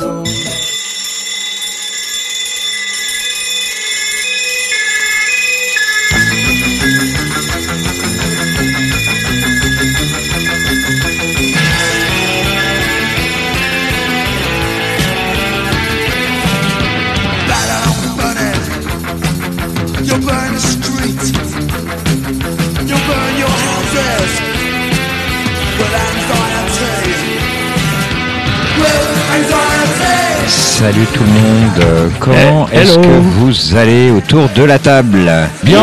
maison. Comment Eh, est-ce que vous allez autour de la table Bien.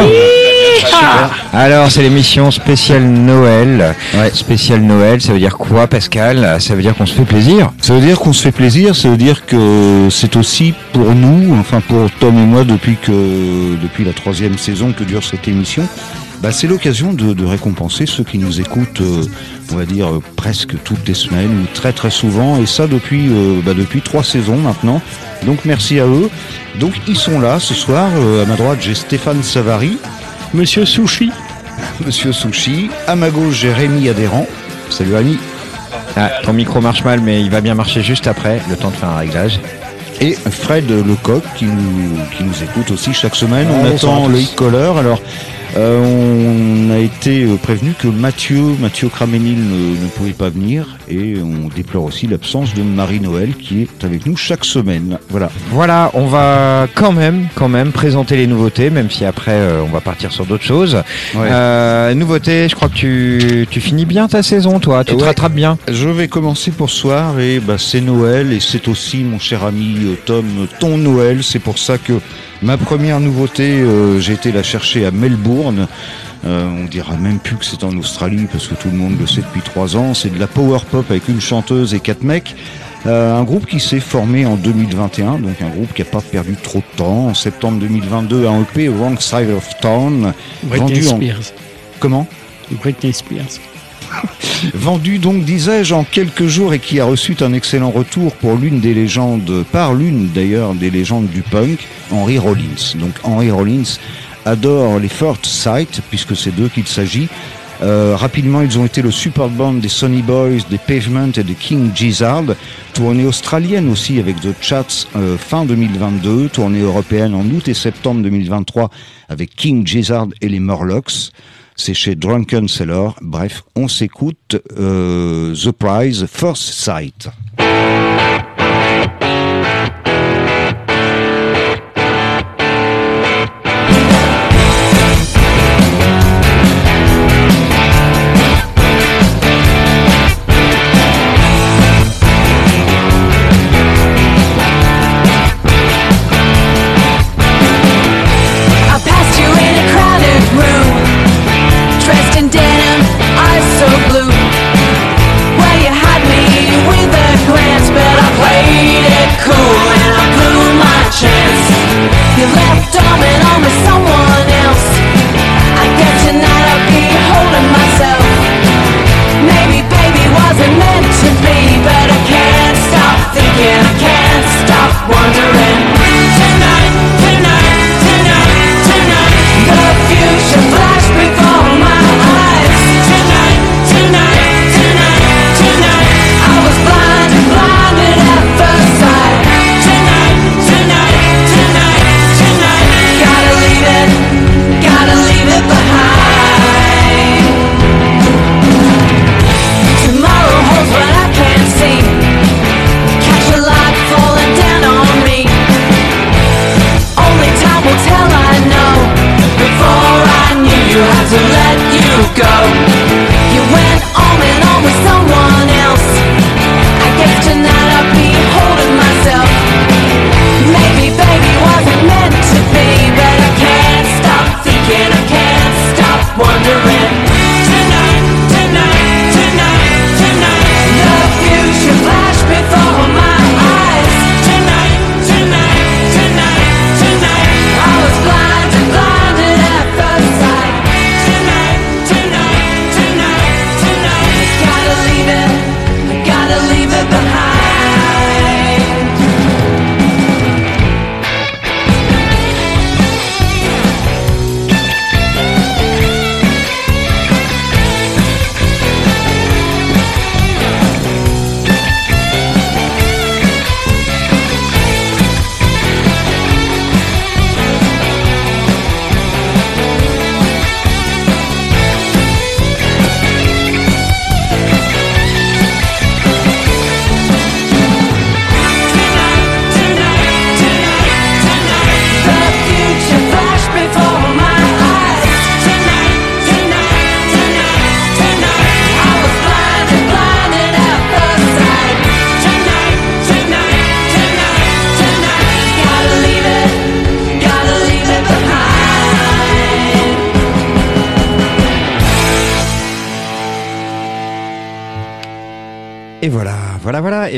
Alors c'est l'émission spéciale Noël. Ouais. Spéciale Noël, ça veut dire quoi Pascal? Ça veut dire qu'on se fait plaisir. Ça veut dire qu'on se fait plaisir, ça veut dire que c'est aussi pour nous, enfin pour Tom et moi depuis que depuis la troisième saison que dure cette émission, bah c'est l'occasion de, de récompenser ceux qui nous écoutent, euh, on va dire euh, presque toutes les semaines ou très très souvent, et ça depuis euh, bah, depuis trois saisons maintenant. Donc merci à eux. Donc ils sont là ce soir. Euh, à ma droite j'ai Stéphane Savary, Monsieur Sushi. Monsieur Sushi, à ma gauche j'ai Rémi Adhérent. Salut Rémi. ah, Ton micro marche mal mais il va bien marcher juste après, le temps de faire un réglage. Et Fred Lecoq qui nous, qui nous écoute aussi chaque semaine. Ah, on attend le e-caller. Alors, euh, on a été euh, prévenu que Mathieu, Mathieu Cramenil ne, ne pouvait pas venir et on déplore aussi l'absence de Marie-Noël qui est avec nous chaque semaine. Voilà. Voilà, on va quand même, quand même présenter les nouveautés, même si après euh, on va partir sur d'autres choses. Ouais. Euh, nouveautés, je crois que tu, tu finis bien ta saison, toi. Tu te rattrapes bien. Je vais commencer pour ce soir et bah, c'est Noël et c'est aussi mon cher ami Tom ton Noël. C'est pour ça que ma première nouveauté, euh, j'ai été la chercher à Melbourne. Euh, on dira même plus que c'est en Australie parce que tout le monde le sait depuis trois ans. C'est de la power pop avec une chanteuse et quatre mecs. Euh, un groupe qui s'est formé en 2021, donc un groupe qui n'a pas perdu trop de temps. En septembre 2022, un EP Wrong Side of Town, Britney vendu en Spears. comment? Britney Spears. Vendu donc, disais-je, en quelques jours et qui a reçu un excellent retour pour l'une des légendes, par l'une d'ailleurs des légendes du punk, Henry Rollins. Donc Henry Rollins adore les Fort Sight, puisque c'est d'eux qu'il s'agit. Euh, rapidement, ils ont été le support band des Sonny Boys, des Pavement et des King Gizzard. Tournée australienne aussi avec The Chats euh, fin 2022. Tournée européenne en août et septembre 2023 avec King Gizzard et les Morlocks. C'est chez Drunken Sailor. Bref, on s'écoute euh, The Prize First Sight.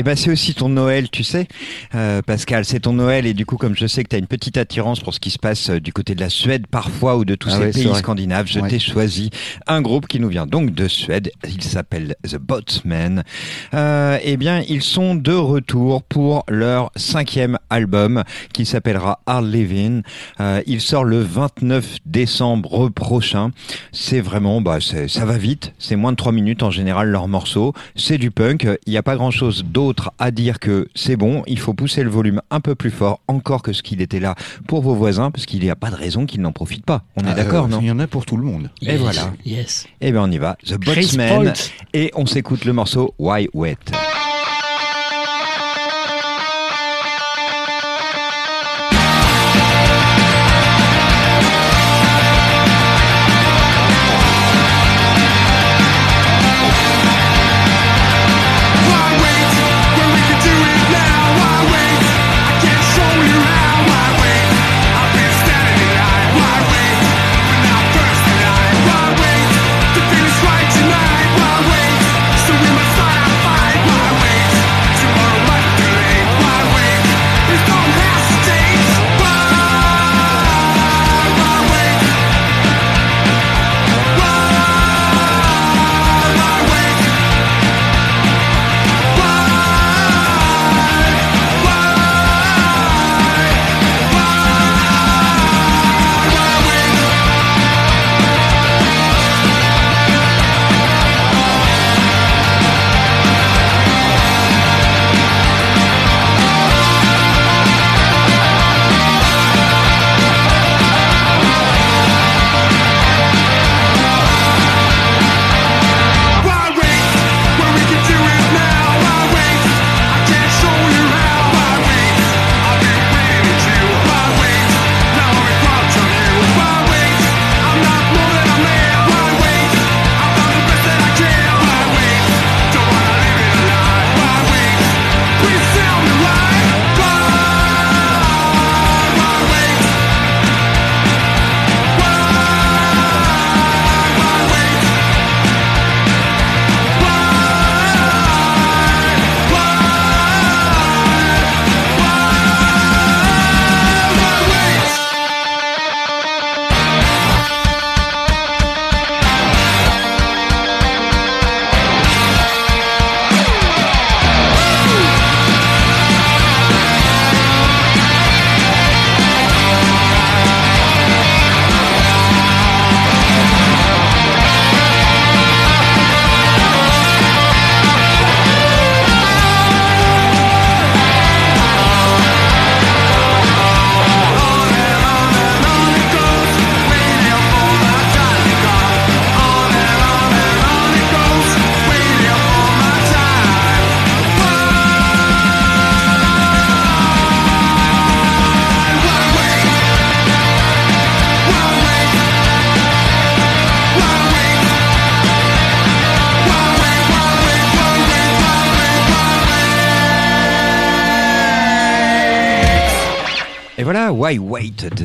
Et ben c'est aussi ton Noël, tu sais, Euh, Pascal. C'est ton Noël et du coup, comme je sais que tu as une petite attirance pour ce qui se passe euh, du côté de la Suède parfois ou de tous Ah ces ouais, pays scandinaves, je Ouais. t'ai choisi un groupe qui nous vient donc de Suède. Il s'appelle The Botsmen. Euh, eh bien, ils sont de retour pour leur cinquième album qui s'appellera Hard Living. Euh, il sort le 29 décembre prochain. C'est vraiment, bah, c'est- ça va vite. C'est moins de trois minutes en général leur morceau. C'est du punk. Il n'y a pas grand chose d'autre à dire que c'est bon. Il faut pousser le volume un peu plus fort encore que ce qu'il était là pour vos voisins parce qu'il n'y a pas de raison qu'ils n'en profitent pas. On est Ah, d'accord, euh, non? Il y en a pour tout le monde. Et voilà. Yes. Eh bien, on y va. The Botsman. Et on s'écoute le morceau Why Wet.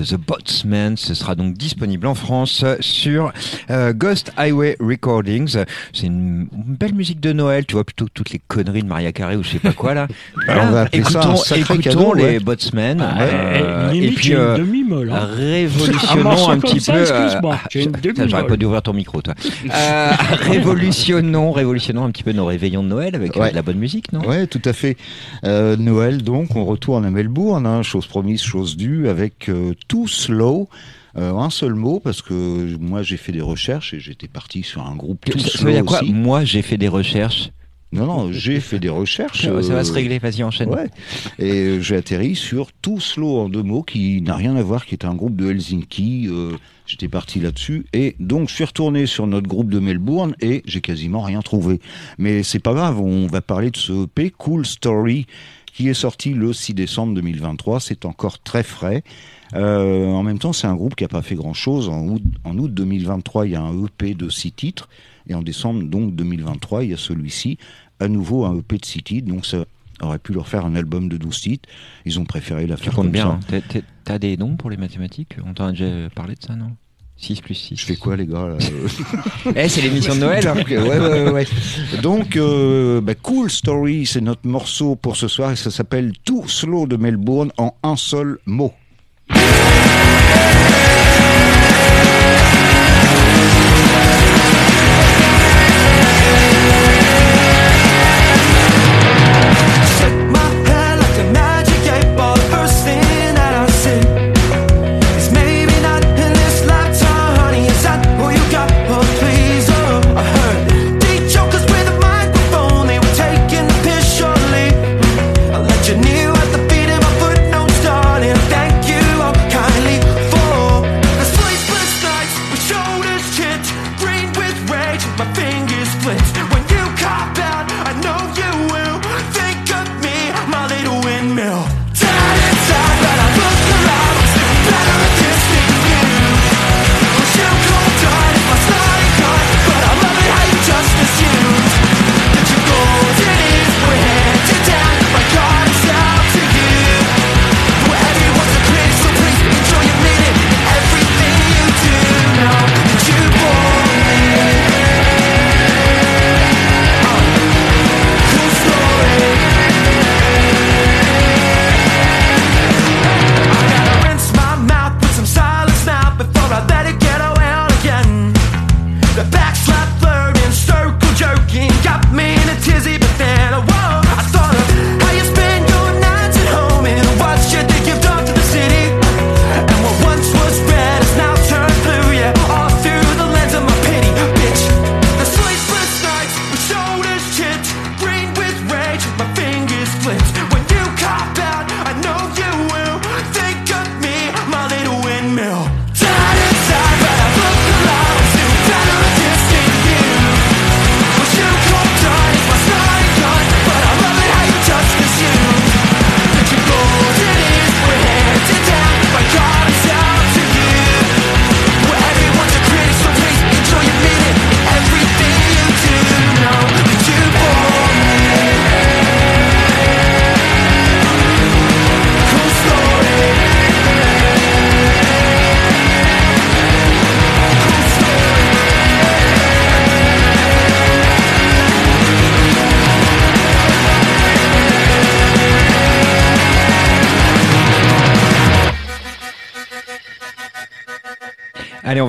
Wait de Botsman, ce sera donc disponible en France sur euh, Ghost Highway Recordings. C'est une belle musique de Noël, tu vois, plutôt que toutes les conneries de Maria Carré ou je sais pas quoi là. on va appeler ça un écoutons sacré écoutons cadeau, les ouais. Botsmen. Ah, euh, limite, et puis euh, demi-molle. hein. Révolutionnons un petit ça, peu. excuse-moi, j'ai une putain, demi-molle. J'aurais pas dû ouvrir ton micro, toi. Euh, révolutionnons, révolutionnons un petit peu nos réveillons de Noël avec euh, Ouais. de la bonne musique, non? Ouais, tout à fait. Euh, Noël, donc, on retourne à Melbourne, hein, chose promise, chose due, avec euh, Too Euh, un seul mot, parce que moi j'ai fait des recherches et j'étais parti sur un groupe Too Ça, veut dire quoi aussi. Moi, j'ai fait des recherches. Non, non, j'ai fait des recherches. Ça va se euh, régler, vas-y, enchaîne. Ouais. Et euh, j'ai atterri sur Too Slow en deux mots, qui n'a rien à voir, qui est un groupe de Helsinki. euh, J'étais parti là-dessus. Et donc, je suis retourné sur notre groupe de Melbourne et j'ai quasiment rien trouvé. Mais c'est pas grave, on va parler de ce EP Cool Story qui est sorti le 6 décembre 2023. C'est encore très frais. Euh, en même temps, c'est un groupe qui n'a pas fait grand-chose. En août, en août 2023, il y a un EP de six titres. Et en décembre donc 2023, il y a celui-ci. À nouveau un EP de six titres. Donc ça aurait pu leur faire un album de 12 titres. Ils ont préféré la Tu faire comptes comme bien. ça. hein. T'as- des dons pour les mathématiques? On t'en a déjà parlé de ça, non? 6 plus 6. Je fais quoi, les gars là Eh, c'est l'émission de Noël. hein. Donc, euh, ouais, ouais, ouais. Donc, euh, bah, Cool Story, c'est notre morceau pour ce soir et ça s'appelle Too Slow de Melbourne en un seul mot. With my fingers split.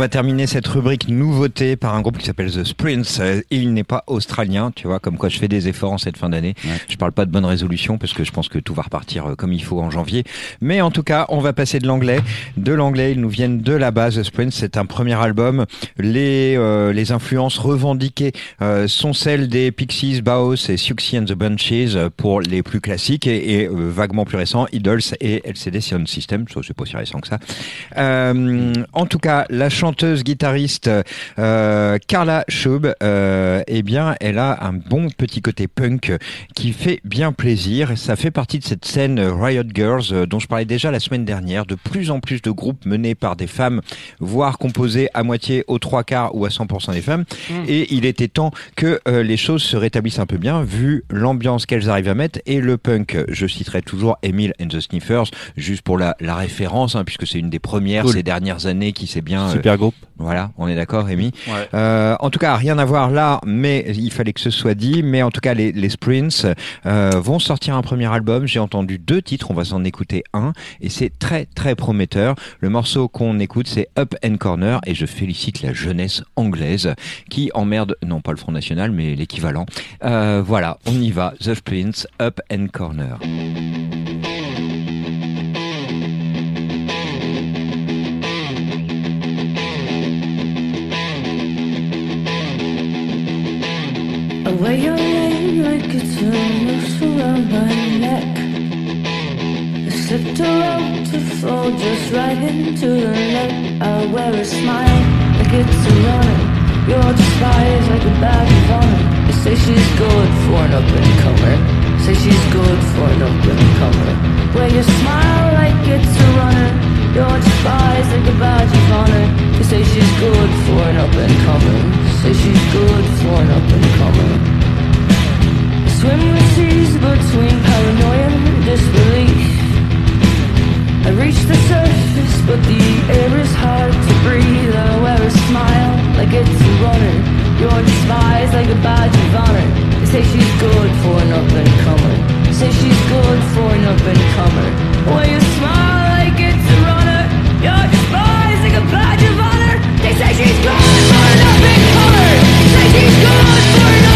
Allez, on va terminer cette rubrique nouveauté par un groupe qui s'appelle The Sprints. Euh, Il n'est pas australien, tu vois, comme quoi je fais des efforts en cette fin d'année. Je parle pas de bonne résolution parce que je pense que tout va repartir euh, comme il faut en janvier. Mais en tout cas, on va passer de l'anglais. De l'anglais, ils nous viennent de là-bas. The Sprints, c'est un premier album. Les euh, les influences revendiquées euh, sont celles des Pixies, Baos et Siouxsie and the Bunches pour les plus classiques et, et, euh, vaguement plus récents, Idols et LCD Sound System. Ça, c'est pas si récent que ça. En tout cas, la chanteuse guitariste euh, Carla Schaub, euh, eh bien, elle a un bon petit côté punk qui fait bien plaisir. Ça fait partie de cette scène Riot Girls euh, dont je parlais déjà la semaine dernière. De plus en plus de groupes menés par des femmes, voire composés à moitié aux trois quarts ou à 100% des femmes. Et il était temps que euh, les choses se rétablissent un peu bien vu l'ambiance qu'elles arrivent à mettre et le punk. Je citerai toujours Emile and the Sniffers juste pour la, la référence hein, puisque c'est une des premières Cool. ces dernières années qui s'est bien euh, Super groupe. Voilà, on est d'accord, Rémi. Ouais. Euh, en tout cas, rien à voir là, mais il fallait que ce soit dit. Mais en tout cas, les, les Sprints euh, vont sortir un premier album. J'ai entendu deux titres, on va s'en écouter un, et c'est très très prometteur. Le morceau qu'on écoute, c'est Up and Corner, et je félicite la jeunesse anglaise qui emmerde non pas le Front National, mais l'équivalent. Euh, voilà, on y va. The Sprints, Up and Corner. Wear your name like it's a noose around my neck. I slipped around to fall just right into the net. I wear a smile like it's a runner. Your despise like a badge of honor. They say she's good for an up and comer. Say she's good for an up and comer. Wear your smile like it's a runner. Your despise like a badge of honor. They say she's good for an up and comer. Say she's good for an up and comer swim the seas between paranoia and disbelief. I reach the surface but the air is hard to breathe. I wear a smile like it's a runner. You're despised like a badge of honor. They say she's good for an up-and-comer. Say she's good for an up-and-comer. Why you smile like it's a runner. You're despised like a badge of honor. They say she's good for an up-and-comer. Say she's good for an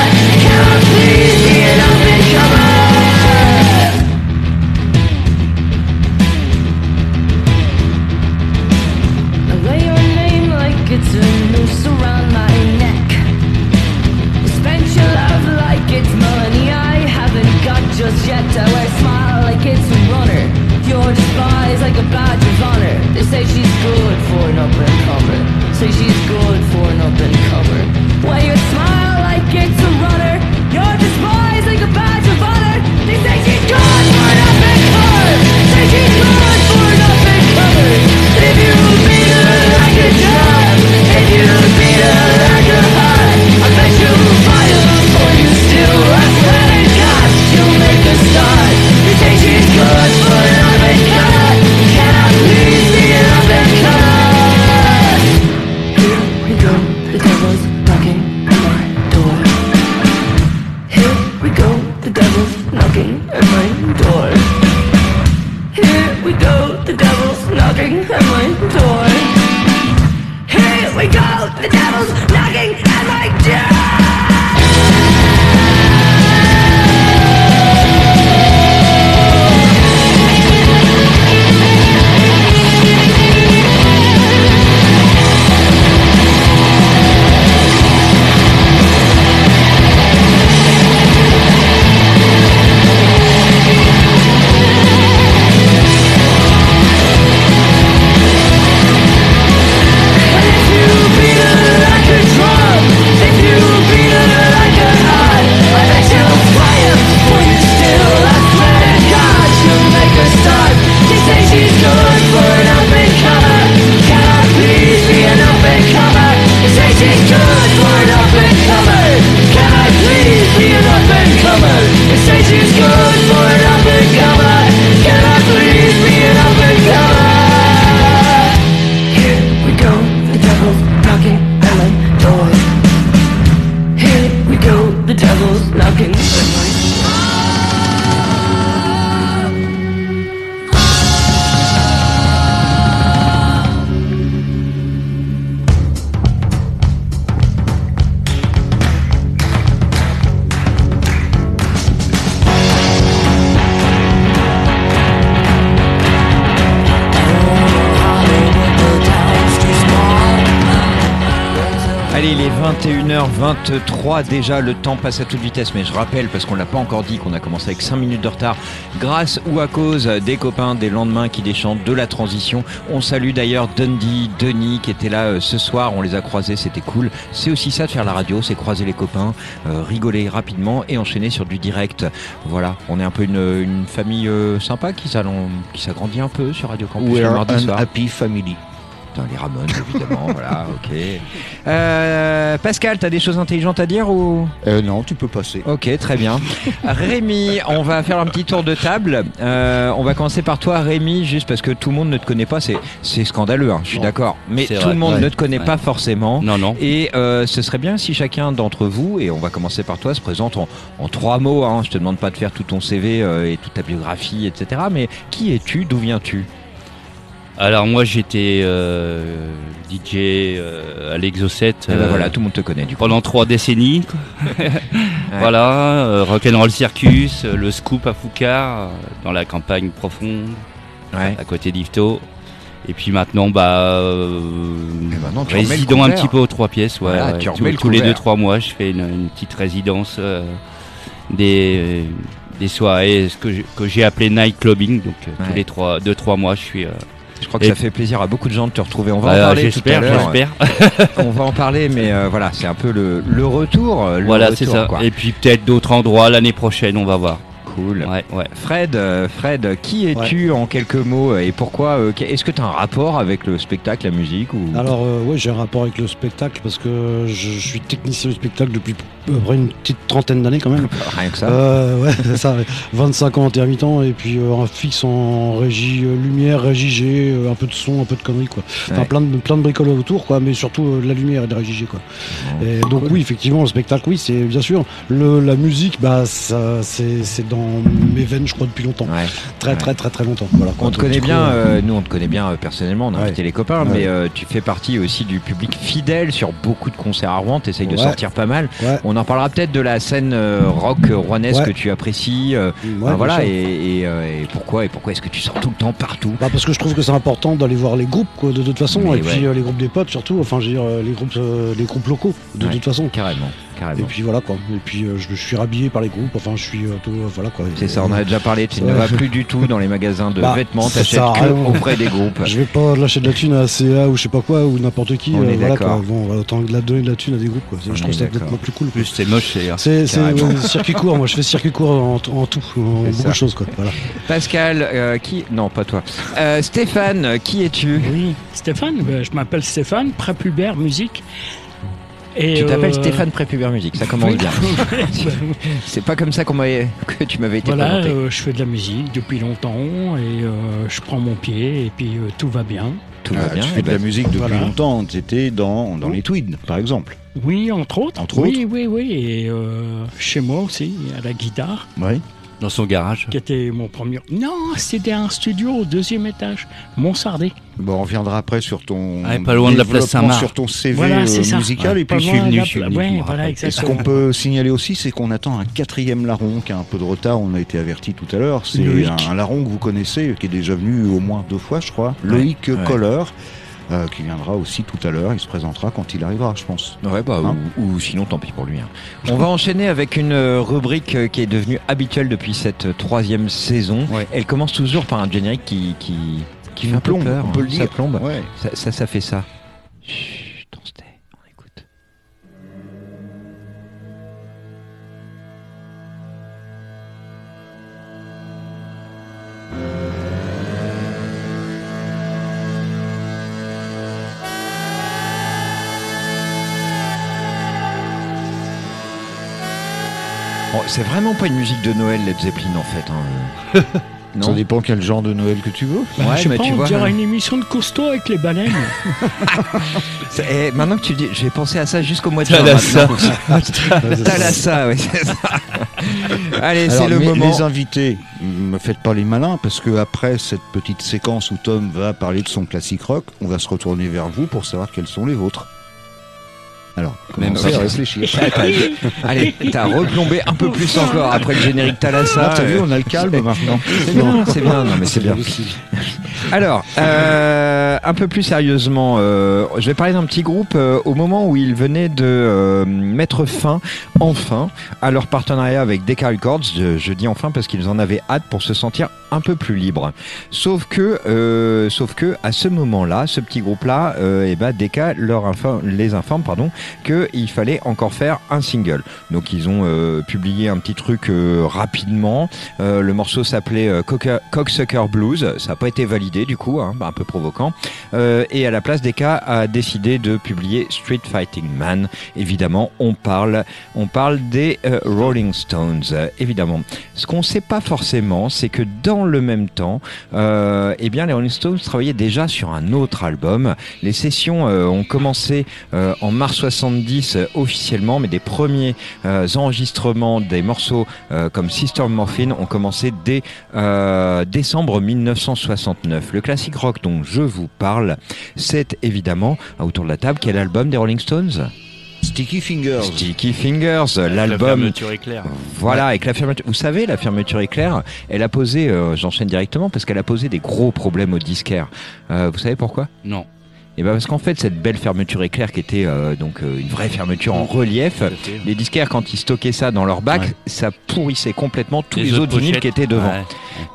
They say she's good for an up and comer. Say she's good for an up and comer. When you smile like it's a runner, you're despised like a badge of honor. They say she's good for an up and comer. Say she's good for an up and comer. If you beat her like a drum, if you beat her like a heart, I bet you'll her for you still. I swear to God, she'll make a start. You say she's good 21h23 déjà, le temps passe à toute vitesse, mais je rappelle, parce qu'on l'a pas encore dit, qu'on a commencé avec 5 minutes de retard, grâce ou à cause des copains des lendemains qui déchantent de la transition. On salue d'ailleurs Dundee, Denis qui était là euh, ce soir, on les a croisés, c'était cool. C'est aussi ça de faire la radio, c'est croiser les copains, euh, rigoler rapidement et enchaîner sur du direct. Voilà, on est un peu une, une famille euh, sympa qui s'agrandit un peu sur Radio Campus le mardi soir. happy family. Putain, les Ramones, évidemment, voilà, ok. Euh, Pascal, t'as des choses intelligentes à dire ou? Euh, non, tu peux passer. Ok, très bien. Rémi, on va faire un petit tour de table. Euh, on va commencer par toi, Rémi, juste parce que tout le monde ne te connaît pas. C'est, c'est scandaleux, hein, je suis Bon, d'accord. Mais tout vrai, le monde ouais. ne te connaît Ouais. pas forcément. Non, non. Et euh, ce serait bien si chacun d'entre vous, et on va commencer par toi, se présente en, en trois mots. Hein, je te demande pas de faire tout ton CV euh, et toute ta biographie, etc. Mais qui es-tu? D'où viens-tu? Alors moi j'étais euh, DJ euh, à l'Exocet Eh ben euh, Voilà, tout le monde te connaît du coup. pendant trois décennies. Voilà, euh, Rock'n'Roll Circus, euh, le Scoop à Foucard, euh, dans la campagne profonde, Ouais. à côté d'Yvetot. Et puis maintenant, bah, euh, maintenant, remets le résidant un petit peu aux trois pièces. Ouais, Voilà, ouais. tu Tous- le tous les deux trois mois, je fais une, une petite résidence euh, des des soirées ce que j'ai- que j'ai appelé night clubbing. Donc Ouais. tous les trois deux trois mois, je suis. Je crois que Et- ça fait plaisir à beaucoup de gens de te retrouver. On va en bah, parler tout à l'heure. On va en parler, mais euh, voilà, c'est un peu le, le retour. le Voilà, c'est ça. quoi. Et puis peut-être d'autres endroits l'année prochaine, on va voir. Cool. Ouais, ouais. Fred, euh, Fred, qui es-tu en quelques mots et pourquoi euh, Est-ce que tu as un rapport avec le spectacle, la musique ou? Alors, euh, ouais, j'ai un rapport avec le spectacle parce que je, je suis technicien du spectacle depuis à peu près une petite trentaine d'années quand même. rien que ça Euh, ouais, ça, ouais. 25 ans intermittent et puis euh, un fixe en régie euh, lumière, régie G, euh, un peu de son, un peu de conneries quoi. Enfin, Ouais. plein de plein de bricoles autour quoi, mais surtout euh, de la lumière et de la régie G quoi. Et donc oui, effectivement, le spectacle, oui, c'est bien sûr. Le, la musique, bah, ça, c'est c'est dans mes veines, je crois, depuis longtemps. Ouais. Très Ouais. très très très longtemps. Voilà. On te connaît coup, bien, euh, euh, nous on te connaît bien euh, personnellement, on a invité les copains, mais euh, tu fais partie aussi du public fidèle sur beaucoup de concerts à Rouen, t'essayes de Ouais. sortir pas mal. On en parlera peut-être de la scène euh, rock rouennaise que tu apprécies, voilà, et, et, et pourquoi, et pourquoi est-ce que tu sors tout le temps partout? Bah parce que je trouve que c'est important d'aller voir les groupes quoi, de toute façon Mais et puis les groupes des potes surtout enfin je veux dire les groupes les groupes locaux de toute façon Carrément. Carrément. Et puis voilà quoi. Et puis euh, je me suis rhabillé par les groupes. Enfin, je suis euh, tout, euh, voilà quoi. C'est ça, on en a déjà parlé. Tu ne vas plus du tout dans les magasins de Bah, vêtements, ça t'achètes que auprès des groupes. Je vais pas lâcher de la thune à CA ou je sais pas quoi ou n'importe qui. On euh, est voilà d'accord. quoi. Bon, voilà, autant de la donner de la thune à des groupes quoi. Je trouve ça peut-être plus cool. Plus, c'est moche, c'est. C'est circuit court. Moi, je fais circuit court en, en tout, en beaucoup ça. de choses quoi. Voilà. Pascal, euh, qui Non, pas toi. Euh, Stéphane, qui es-tu? Oui, Stéphane, je m'appelle Stéphane, prépubère musique. Et, Tu t'appelles euh, Stéphane Prépubère Musique, ça commence oui. bien. Ben, C'est pas comme ça qu'on que tu m'avais été voilà, présenté. euh, je fais de la musique depuis longtemps et euh, je prends mon pied et puis euh, tout va bien. Tout va Ah, bien. Tu fais de ben, la musique depuis voilà. longtemps. Tu étais dans, dans les Tweeds, par exemple. Oui, entre autres. Entre oui, oui, oui. Et euh, chez moi aussi, à la guitare, Oui. Dans son garage. qui était mon premier. Non, c'était un studio au deuxième étage, Montsardé. Bon, on reviendra après sur ton. Ouais, pas loin de la place développement, Saint-Marc. Sur ton CV Voilà, euh, musical. Ouais. Et puis, je suis loin venu, la venu, Ouais, voilà. Et ce qu'on peut signaler aussi, c'est qu'on attend un quatrième larron qui a un peu de retard. On a été averti tout à l'heure. C'est un, un larron que vous connaissez, qui est déjà venu au moins deux fois, je crois. Loïc ouais. Kohler, euh, qui viendra aussi tout à l'heure. Il se présentera quand il arrivera, je pense. Ouais, bah, Hein ou, ou sinon, tant pis pour lui. hein. On va enchaîner avec une euh, rubrique euh, qui est devenue habituelle depuis cette troisième saison. Ouais. Elle commence toujours par un générique qui, qui, qui fait plombe, peur. on peut le hein. Ça plombe. Ouais. Ça, ça, ça fait ça. C'est vraiment pas une musique de Noël Led Zeppelin en fait. hein. Ça non. dépend quel genre de Noël que tu veux. Ben, Ouais, je sais mais pas, tu on vois, dirait hein. une émission de costaud avec les baleines. C'est- eh, maintenant que tu dis, j'ai pensé à ça jusqu'au mois de juin. Thalassa, ouais, c'est ça. Allez, c'est Alors, le mes- moment. Les invités, me faites pas les malins parce que après cette petite séquence où Tom va parler de son classique rock, on va se retourner vers vous pour savoir quels sont les vôtres. Alors, Même commencez à réfléchir. Allez, t'as replombé un peu plus encore après le générique Thalassa. T'as vu, on a le calme maintenant. C'est bien, c'est bien, non mais c'est bien. Alors, euh, un peu plus sérieusement, euh, je vais parler d'un petit groupe euh, au moment où ils venaient de mettre fin, enfin, à leur partenariat avec Decca Records. Je, je dis enfin parce qu'ils en avaient hâte pour se sentir un peu plus libres. Sauf que, sauf que, à ce moment-là, ce petit groupe-là, euh, eh ben, Decca leur informe, les informe, pardon, qu'il fallait encore faire un single. Donc ils ont euh, publié un petit truc euh, rapidement. Euh, le morceau s'appelait Cocksucker Blues. Ça n'a pas été validé du coup, hein, un peu provoquant. Et à la place, Decca a décidé de publier Street Fighting Man. Évidemment, on parle, on parle des Rolling Stones. évidemment, ce qu'on ne sait pas forcément, c'est que dans le même temps, eh bien, les Rolling Stones travaillaient déjà sur un autre album. Les sessions ont commencé en mars 70 euh, officiellement, mais des premiers euh, enregistrements des morceaux euh, comme Sister Morphine ont commencé dès euh, décembre 1969. Le classique rock dont je vous parle, c'est évidemment, autour de la table, quel album des Rolling Stones? Sticky Fingers. Sticky Fingers, La l'album fermeture éclair. voilà, avec la fermeture. Vous savez, la fermeture éclair, elle a posé, euh, j'enchaîne directement, parce qu'elle a posé des gros problèmes aux disquaires. Euh, vous savez pourquoi? Non. Et ben parce qu'en fait, cette belle fermeture éclair qui était euh, donc euh, une vraie fermeture en relief, les disquaires quand ils stockaient ça dans leur bac, Ouais. ça pourrissait complètement tous les, Les autres vinyles qui étaient devant. Ouais.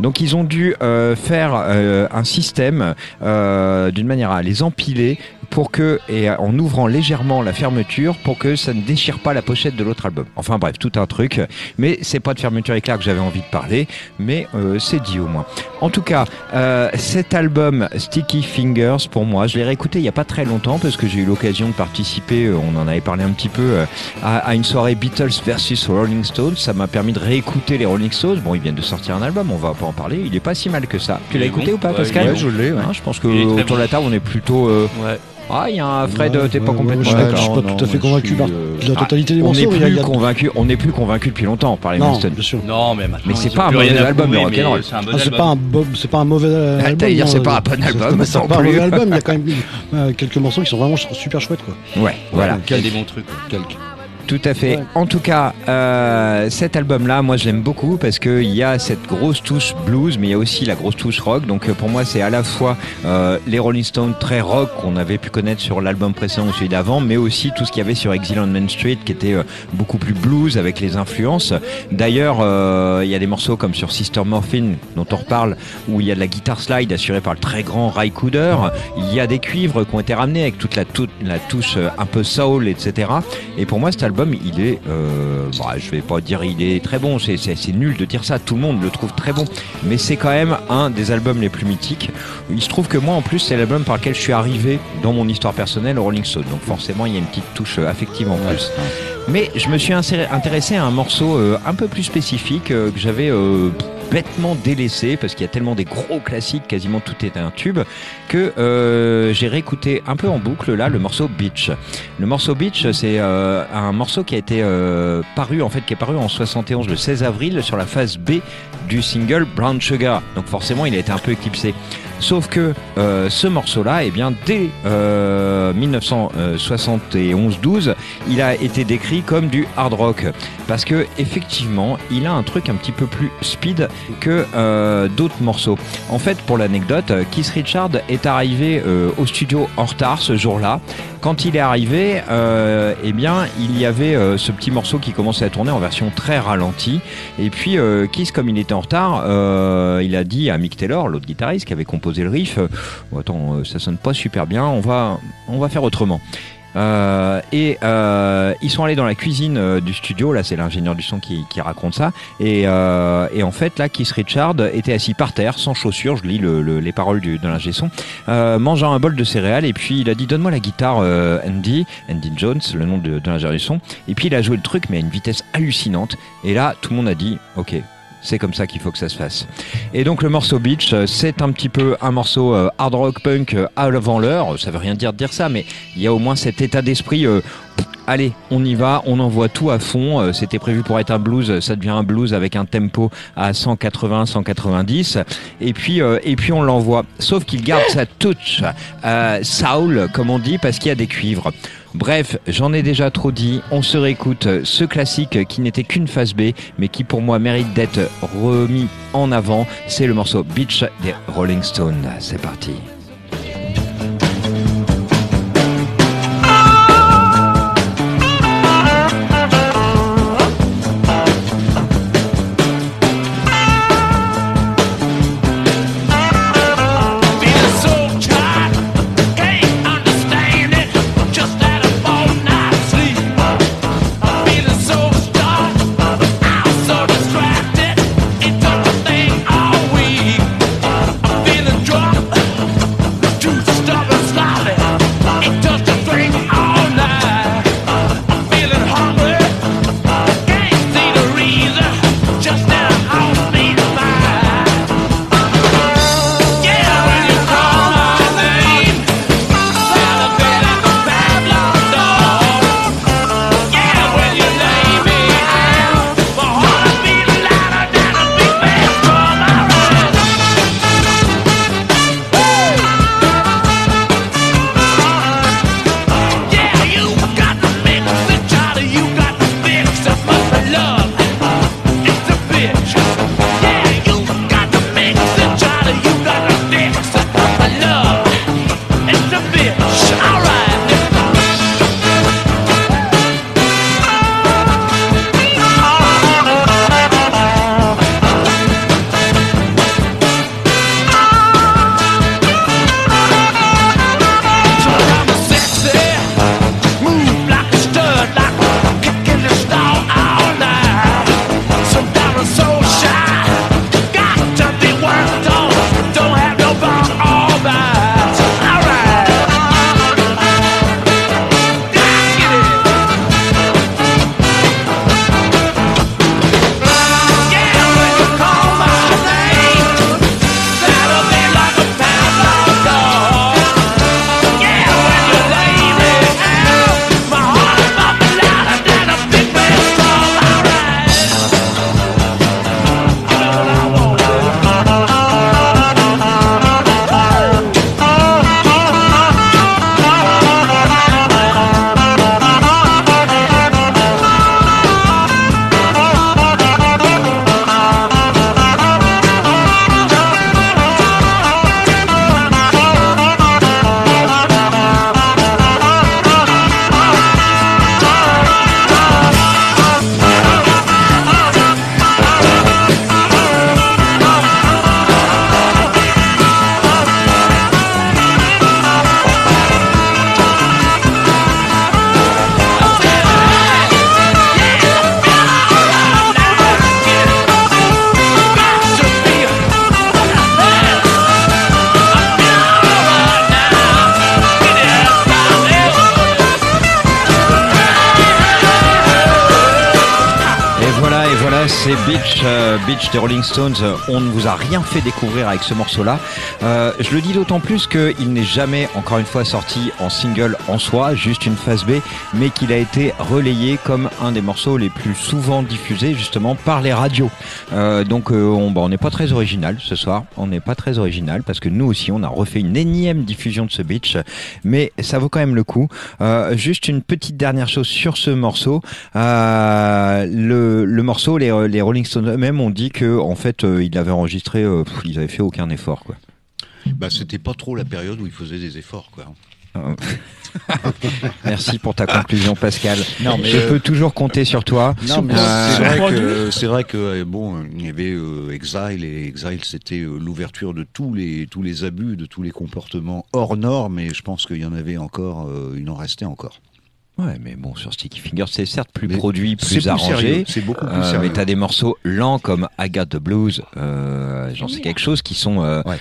Donc ils ont dû euh, faire euh, un système euh, d'une manière à les empiler pour que et en ouvrant légèrement la fermeture pour que ça ne déchire pas la pochette de l'autre album. Enfin bref, tout un truc. Mais c'est pas de fermeture éclair que j'avais envie de parler, mais euh, c'est dit au moins. En tout cas, euh, cet album Sticky Fingers pour moi, je l'ai réécouté il y a pas très longtemps parce que j'ai eu l'occasion de participer. euh, On en avait parlé un petit peu euh, à, à une soirée Beatles versus Rolling Stones. Ça m'a permis de réécouter les Rolling Stones. Bon, ils viennent de sortir un album, on va pas en parler. Il est pas si mal que ça. Tu l'as est écouté bon. ou pas, Pascal Ouais, je l'ai. ouais. Hein, je pense que autour de la table, on est plutôt. euh, Ouais. Ah, il y a un Fred, Ouais, t'es pas ouais, complètement ouais, d'accord. je suis pas Non, tout à fait convaincu suis, par euh, la totalité des On n'est morceaux. a- il plus a- convaincu, on n'est plus convaincu depuis longtemps par les Non, bien sûr. Non, mais maintenant. Mais c'est ont pas un mauvais album mais C'est un bon Ah, pas un c'est pas un mauvais Ah, album. non, c'est pas un bon album, c'est- pas un mauvais album, il y a quand même euh, quelques morceaux qui sont vraiment super chouettes quoi. Ouais, voilà. A des bons trucs. Quelques. Tout à fait. Ouais. En tout cas, euh, cet album-là, moi, j'aime beaucoup parce qu'il y a cette grosse touche blues, mais il y a aussi la grosse touche rock. Donc, euh, pour moi, c'est à la fois euh, les Rolling Stones très rock qu'on avait pu connaître sur l'album précédent ou celui d'avant, mais aussi tout ce qu'il y avait sur Exile on Main Street qui était euh, beaucoup plus blues avec les influences. D'ailleurs, il y a des morceaux comme sur Sister Morphine, dont on reparle, où il y a de la guitare slide assurée par le très grand Ray Cooder. Il y a des cuivres qui ont été ramenés avec toute la, toute la touche un peu soul, etc. Et pour moi, cet album, il est, euh, bah, je vais pas dire il est très bon, c'est nul de dire ça, tout le monde le trouve très bon, mais c'est quand même un des albums les plus mythiques. Il se trouve que moi, en plus, c'est l'album par lequel je suis arrivé dans mon histoire personnelle au Rolling Stone, donc forcément, il y a une petite touche euh, affective en plus. Mais je me suis intéressé à un morceau euh, un peu plus spécifique euh, que j'avais euh, bêtement délaissé parce qu'il y a tellement des gros classiques, quasiment tout est un tube, que j'ai réécouté un peu en boucle là le morceau Beach. Le morceau Beach, c'est euh, un morceau qui a été paru en fait qui est paru en 71 le 16 avril sur la phase B du single Brown Sugar. Donc forcément, il a été un peu éclipsé. Sauf que euh, ce morceau-là, eh bien, dès euh, 1971-12, il a été décrit comme du hard rock parce que effectivement, il a un truc un petit peu plus speed que euh, d'autres morceaux. En fait, pour l'anecdote, Keith Richard est arrivé euh, au studio en retard ce jour-là. Quand il est arrivé, euh, eh bien, il y avait euh, ce petit morceau qui commençait à tourner en version très ralentie. Et puis, euh, Keith, comme il était en retard, euh, il a dit à Mick Taylor, l'autre guitariste qui avait composé le riff, euh, Oh, attends, euh, ça sonne pas super bien, on va, on va faire autrement. Euh, et euh, ils sont allés dans la cuisine euh, du studio, là c'est l'ingénieur du son qui, raconte ça, et, euh, en fait là Keith Richard était assis par terre, sans chaussures, je lis le- le- les paroles du, de l'ingé son, euh, mangeant un bol de céréales, et puis il a dit donne-moi la guitare euh, Andy, Andy Jones, le nom de, de l'ingénieur du son, et puis il a joué le truc mais à une vitesse hallucinante, et là tout le monde a dit ok. C'est comme ça qu'il faut que ça se fasse. Et donc le morceau Beach, euh, c'est un petit peu un morceau euh, hard rock punk euh, avant l'heure. Ça veut rien dire de dire ça, mais il y a au moins cet état d'esprit. allez, on y va, on envoie tout à fond. C'était prévu pour être un blues, ça devient un blues avec un tempo à 180-190. Et puis, et puis on l'envoie. Sauf qu'il garde sa touch euh, comme on dit, parce qu'il y a des cuivres. Bref, j'en ai déjà trop dit. On se réécoute ce classique qui n'était qu'une phase B, mais qui pour moi mérite d'être remis en avant. C'est le morceau Beach des Rolling Stones. C'est parti. Stones. On ne vous a rien fait découvrir avec ce morceau-là. Euh, je le dis d'autant plus qu'il n'est jamais, encore une fois, sorti en single en soi, juste une phase B, mais qu'il a été relayé comme un des morceaux les plus souvent diffusés justement par les radios. Euh, donc euh, on bah, n'est pas très original ce soir. On n'est pas très original parce que nous aussi on a refait une énième diffusion de ce Beach, mais ça vaut quand même le coup. Juste une petite dernière chose sur ce morceau. Le, morceau, les, Rolling Stones eux-mêmes ont dit que en fait ils l'avaient enregistré, ils avaient fait aucun effort. Bah, c'était pas trop la période où il faisait des efforts, quoi. Merci pour ta conclusion Pascal. Non, mais, je euh, peux toujours compter sur toi. Non, mais Euh, c'est vrai que c'est vrai que euh, bon, il y avait euh, Exile et Exile, c'était euh, l'ouverture de tous les tous les abus, de tous les comportements hors normes. Et je pense qu'il y en avait encore, euh, il en restait encore. Ouais, mais bon, sur Sticky Fingers, c'est certes plus Mais produit, plus arrangé. c'est beaucoup plus Euh, sérieux. mais t'as des morceaux lents comme I Got the Blues, euh, j'en sais quelque chose qui sont, euh, Ouais.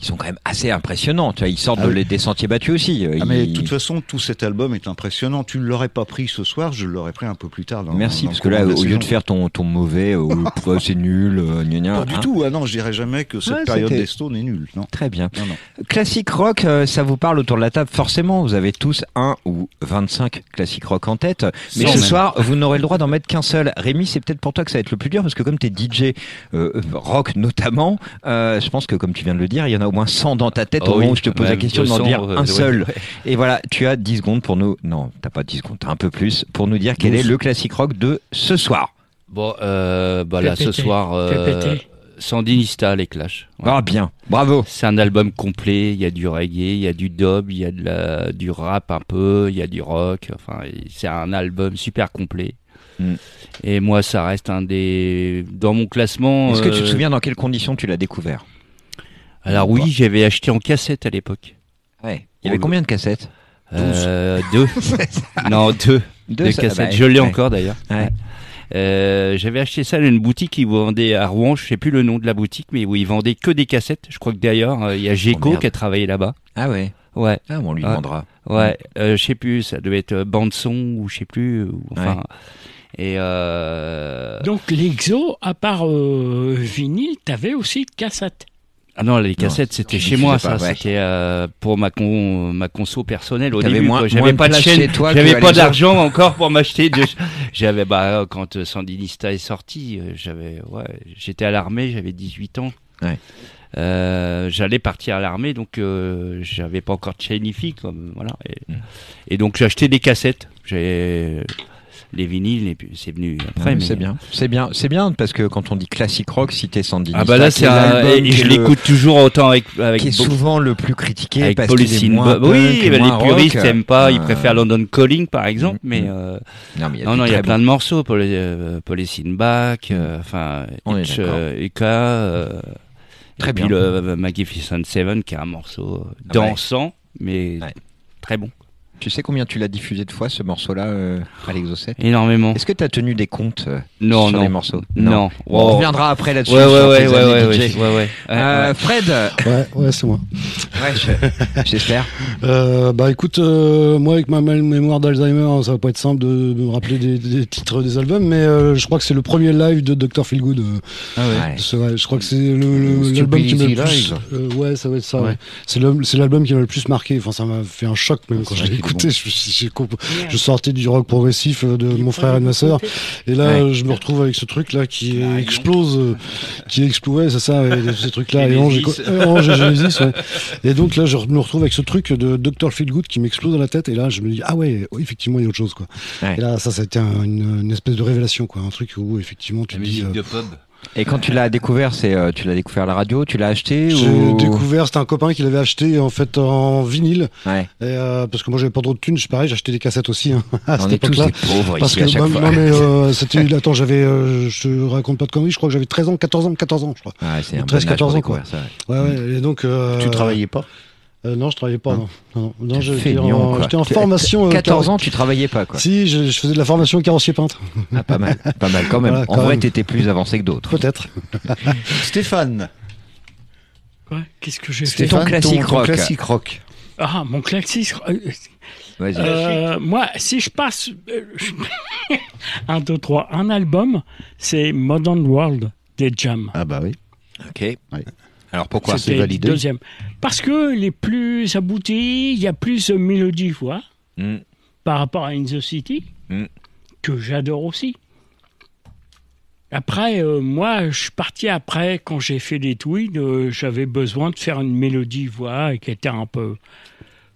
Qui sont quand même assez impressionnants. Tu vois, ils sortent Ah oui. des sentiers battus aussi. Ah, mais de Ils- toute façon, tout cet album est impressionnant. Tu ne l'aurais pas pris ce soir, je l'aurais pris un peu plus tard. Dans, Merci, dans parce que là, au lieu de faire ton, ton mauvais, euh, pff, c'est nul, euh, gna gna, Pas du hein. tout. Ah non, je dirais jamais que cette Ouais, période des Stones est nulle. Non, Très bien. non, non. Classique rock, euh, ça vous parle autour de la table Forcément, vous avez tous un ou 25 classiques rock en tête. Mais ce même. soir, vous n'aurez le droit d'en mettre qu'un seul. Rémi, c'est peut-être pour toi que ça va être le plus dur parce que comme t'es DJ euh, rock notamment, euh, je pense que comme tu viens de le dire, il y en a au moins 100 dans ta tête Oh au moment oui, où je te pose la question d'en 200, dire euh, un ouais, seul. ouais. Et voilà, tu as 10 secondes pour nous. Non, t'as pas 10 secondes, t'as un peu plus pour nous dire quel est le classique rock de ce soir. Bon, euh, bah là, ce soir, euh. Sandinista, les Clash. Ouais. Ah bien, bravo. C'est un album complet, il y a du reggae, il y a du dub, il y a de la, du rap un peu, il y a du rock, enfin c'est un album super complet. Mm. Et moi ça reste un des... Dans mon classement... Est-ce que tu te euh, souviens dans quelles conditions tu l'as découvert? Alors oui, j'avais acheté en cassette à l'époque. Ouais. Il y avait combien de cassettes Euh, deux. non, deux. Deux, ça- cassettes. bah, je l'ai ouais. encore d'ailleurs. Ouais. Euh, j'avais acheté ça dans une boutique qui vendait à Rouen, je sais plus le nom de la boutique, mais où ils vendaient que des cassettes. Je crois que d'ailleurs euh, il y a Géco Oh, qui a travaillé là-bas. Ah ouais. Ouais, Ah, bon, on lui Ah. demandera. ouais, euh, je sais plus, ça devait être bande son ou je sais plus, ou, enfin. Et euh... Donc l'exo, à part euh, vinyle, t'avais aussi cassette. Ah non, les cassettes c'était chez moi, pas, ça, ouais. c'était euh, pour ma con, ma conso personnelle au début. J'avais de pas de chaîne, j'avais pas d'argent encore pour m'acheter. de- J'avais bah quand euh, Sandinista est sorti, euh, j'avais ouais, j'étais à l'armée, j'avais 18 ans. Ouais. Euh, j'allais partir à l'armée, donc euh, j'avais pas encore de chaîne IFI, comme voilà. Et, Mm. et donc acheté des cassettes. J'ai les vinyles et puis c'est venu après. Ouais, mais- C'est bien, c'est bien, c'est bien parce que quand on dit classique rock, si t'es Sandinista, Ah bah là c'est est un, je le- l'écoute toujours autant avec avec qui est souvent le plus critiqué avec parce qu'il est moins Oui, bah, moins les puristes n'aiment pas, ils Euh, préfèrent London Calling par exemple, Mm, mais mm. euh, Non, mais il y a non il y a plein bon. de morceaux les euh, Policine Back, euh, enfin On est Hitch, Eka, Très et puis bien. le euh, Magnificent Seven qui est un morceau Ah ouais. dansant mais Ouais. très bon, Tu sais combien tu l'as diffusé de fois ce morceau-là euh, à l'Exocet énormément. Est-ce que tu as tenu des comptes euh, Non sur non les morceaux? Non. On reviendra après là-dessus. Ouais ouais sur ouais tes ouais années ouais, ouais, DJ. ouais, ouais. Euh, Ouais, ouais. Fred, Ouais, ouais, c'est moi. ouais, je- j'espère. Euh, bah écoute, euh, moi avec ma mémoire d'Alzheimer, ça va pas être simple de, de me rappeler des, des titres des albums, mais euh, je crois que c'est le premier live de Dr Feelgood. Euh, Ouais. je crois que c'est l'album qui m'a le plus. Live. euh, ouais, ça va être ça. Ouais. ouais. C'est l'album qui m'a le plus marqué. Enfin, ça m'a fait un choc même quand je vrai l'ai écouté. Je, comp- je sortais du rock progressif euh, de mon frère et de ma sœur, et là, Ouais. je me retrouve avec ce truc là qui explose, euh, qui explose. C'est ça, ces trucs là. Et Ange, Genesis. et- Ange et Genesis, ouais. Et donc là, je me retrouve avec ce truc de Dr Feelgood qui m'explose dans la tête. Et là, je me dis, ah ouais, oui, effectivement, il y a autre chose, quoi. Ouais. Et là, ça, ça a été un- une, une espèce de révélation, quoi. Un truc où, effectivement, tu dis. musique euh, de pub. Et quand tu l'as découvert, c'est euh, tu l'as découvert à la radio, tu l'as acheté J'ai ou découvert, c'était un copain qui l'avait acheté en fait en vinyle, Ouais. et, euh, parce que moi j'avais pas trop de thunes, c'est pareil, j'achetais des cassettes aussi hein, à On cette époque-là. des pauvres Parce ici que à chaque non, fois. non, mais euh, c'était attends j'avais euh, je te raconte pas de conneries je crois que j'avais 13 ans 14 ans 14 ans je crois Ouais, c'est un 13, bon âge pour 14 ans, quoi. ça, ouais. ouais ouais et donc euh, Tu travaillais pas? Euh, non je travaillais pas non non, j'étais en, en formation euh, 14 car- ans, tu travaillais pas quoi. si je, je faisais de la formation carrossier peintre Ah, pas mal, pas mal quand même. Voilà, en quand vrai, même. t'étais plus avancé que d'autres. peut-être Stéphane. Quoi? Qu'est-ce que j'ai C'était fait ton Stéphane, classique rock. classique rock. Ah, mon classique. euh, Vas-y. euh, moi, si je passe. euh, je- Un, deux, trois. Un album, c'est Modern World des Jam. Ah bah oui. Ok. Alors pourquoi? C'est validé? deuxième. Parce que les plus aboutis, il y a plus de mélodie, voix Hmm. par rapport à In the City, Mm. que j'adore aussi. Après, euh, moi, je suis parti après, quand j'ai fait des tweets, euh, j'avais besoin de faire une mélodie voix qui était un peu,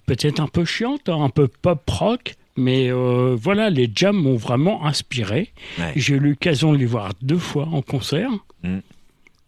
peut-être un peu chiante, hein, un peu pop rock, mais euh, voilà, les jams m'ont vraiment inspiré. Ouais. J'ai eu l'occasion de les voir deux fois en concert. Mm.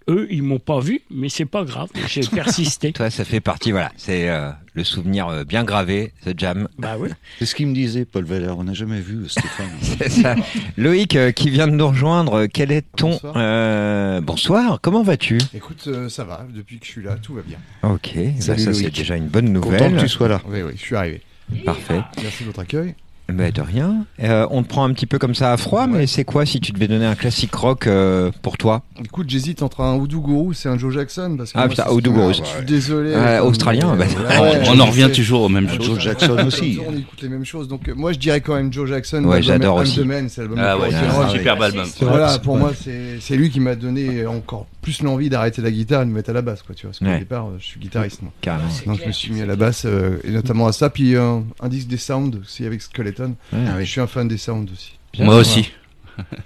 Eux, ils m'ont pas vu, mais c'est pas grave, j'ai persisté. Toi, ça fait partie, voilà, c'est euh, le souvenir euh, bien gravé, The Jam. bah oui. C'est ce qu'il me disait, Paul Veller. On n'a jamais vu Stéphane. C'est ça. Loïc, euh, qui vient de nous rejoindre, euh, quel est ton... Bonsoir. euh, bonsoir, comment vas-tu? Écoute, euh, ça va, depuis que je suis là, tout va bien. Ok, bah, Salut, ça c'est déjà une bonne Content nouvelle. que tu sois là. Oui, oui, je suis arrivé. Parfait. Merci de votre accueil. Bah, de rien. Euh, on te prend un petit peu comme ça à froid, mais c'est quoi si tu devais donner un classique rock euh, pour toi? Écoute, j'hésite entre un Hoodoo Guru et un Joe Jackson. Parce que Ah, putain, que- Guru. Je suis désolé. Comme- australien, bah, Ouais, on en revient toujours aux mêmes Joe. Jackson aussi. On écoute les mêmes choses. Donc, euh, moi, je dirais quand même Joe Jackson. Ouais, j'adore aussi. c'est l'album Ah ouais, c'est un superbe album. Voilà, pour moi, c'est c'est lui qui m'a donné encore plus l'envie d'arrêter la guitare et de me mettre à la basse, quoi, tu vois. Parce qu'au Ouais. départ, je suis guitariste, moi. Carrément. Donc, je me suis mis à la basse, euh, et notamment à ça. Puis, euh, un disque des Sounds aussi avec Skeleton. Ah Je suis un fan des Sounds aussi. Moi aussi.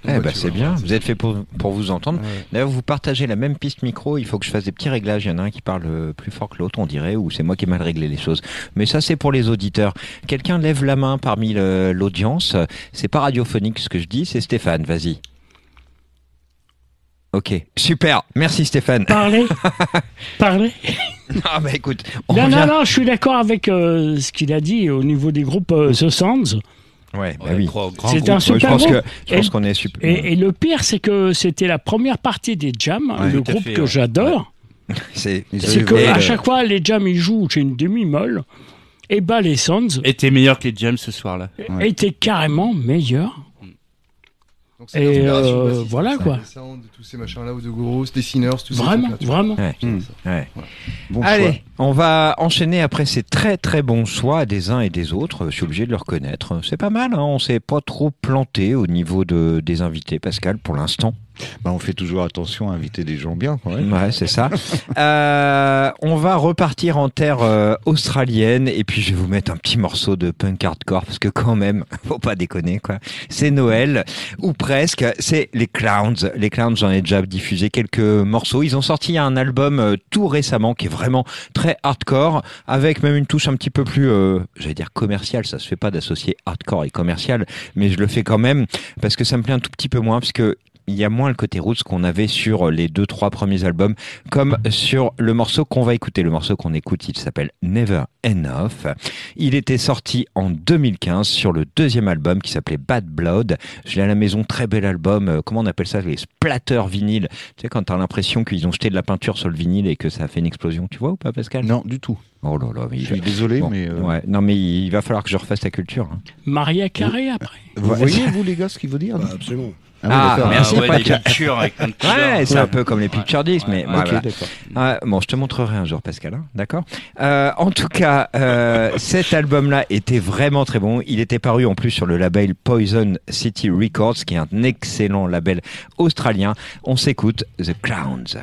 Eh Ouais, bah, c'est bien, vous êtes fait pour, pour vous entendre. Ouais. D'ailleurs, vous partagez la même piste micro, il faut que je fasse des petits réglages. Il y en a un qui parle euh, plus fort que l'autre, on dirait, ou c'est moi qui ai mal réglé les choses. Mais ça, c'est pour les auditeurs. Quelqu'un lève la main parmi l'audience. C'est pas radiophonique ce que je dis, c'est Stéphane, vas-y. Ok, super, merci Stéphane. Parlez, parlez. Ah bah écoute, on Non, revient... non, non, je suis d'accord avec euh, ce qu'il a dit au niveau des groupes euh, The Sounds. Ouais, bah oui. C'est groupe. un Ouais, je super pense groupe. que je pense qu'on est super. Et, et le pire, c'est que c'était la première partie des jams, Ouais, le groupe fait, que ouais. j'adore. C'est Ils C'est avaient que volé à le- chaque fois, les jams, ils jouent, j'ai une demi-molle. Et bah, les Sounds était meilleur que les Jams ce soir-là. Ouais. étaient carrément meilleurs. Donc, c'est Et, euh, voilà, ça, quoi. Les Sounds, tous ces machins-là, ou de Gurus, des Sinners, ces Vraiment, tu vois. vraiment. Ouais. Ouais. Bon Allez, choix. on va enchaîner après ces très très bons choix des uns et des autres. Je suis obligé de le reconnaître. C'est pas mal, hein on s'est pas trop planté au niveau de, des invités, Pascal, pour l'instant. Bah, on fait toujours attention à inviter des gens bien, quand même. Ouais, c'est ça. Euh, on va repartir en terre euh, australienne et puis je vais vous mettre un petit morceau de punk hardcore parce que quand même, faut pas déconner quoi. C'est Noël ou presque. C'est les Clowns. Les Clowns, j'en ai déjà diffusé quelques morceaux. Ils ont sorti un album euh, tout récemment qui est vraiment très hardcore avec même une touche un petit peu plus, euh, j'allais dire commerciale. Ça se fait pas d'associer hardcore et commercial, mais je le fais quand même parce que ça me plaît un tout petit peu moins parce que il y a moins le côté roots qu'on avait sur les deux trois premiers albums comme sur le morceau qu'on va écouter. Le morceau qu'on écoute, il s'appelle Never Enough. Il était sorti en 2015 sur le deuxième album qui s'appelait Bad Blood. Je l'ai à la maison, très bel album. Euh, Comment on appelle ça Les splatter vinyle. Tu sais, quand t'as l'impression qu'ils ont jeté de la peinture sur le vinyle et que ça a fait une explosion. Tu vois ou pas, Pascal? Non, du tout. Oh là là, mais Je suis désolé, Bon, mais... euh, ouais. Non, mais il va falloir que je refasse ta culture. hein. Maria Carré après. Vous voyez, vous, les gars, ce qu'il veut dire Bah, absolument. Oui, Ah, merci, Ah ouais, pas des que- pictures avec plein de couleurs. Ouais, c'est un peu comme les picture discs, mais ouais, voilà. Bon, je te montrerai un jour, Pascal. hein, D'accord. Euh, en tout cas, euh, cet album-là était vraiment très bon. Il était paru en plus sur le label Poison City Records, qui est un excellent label australien. On s'écoute The Clowns.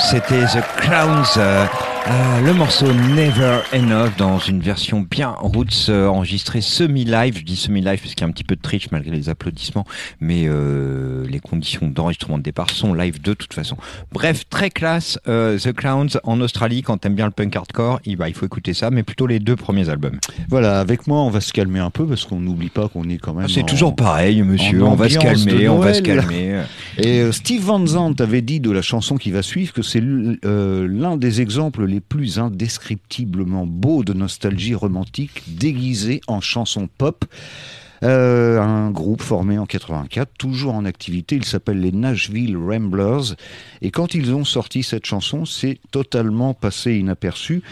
C'était The Clowns, euh, euh, le morceau Never Enough dans une version bien roots euh, enregistrée semi-live. Je dis semi-live parce qu'il y a un petit peu de triche malgré les applaudissements, mais euh, les conditions d'enregistrement de départ sont live de toute façon. Bref, très classe. euh, The Clowns en Australie, quand t'aimes bien le punk hardcore, il, bah, il faut écouter ça, mais plutôt les deux premiers albums. Voilà, avec moi, on va se calmer un peu parce qu'on n'oublie pas qu'on est quand même. Ah, c'est en- toujours pareil, monsieur. On va se calmer, on va se calmer. Et euh, Steve Van Zandt avait dit de la chanson qui va suivre que c'est euh, l'un des exemples les plus indescriptiblement beaux de nostalgie romantique déguisée en chanson pop. Euh, un groupe formé en 84, toujours en activité, il s'appelle les Nashville Ramblers. Et quand ils ont sorti cette chanson, c'est totalement passé inaperçu.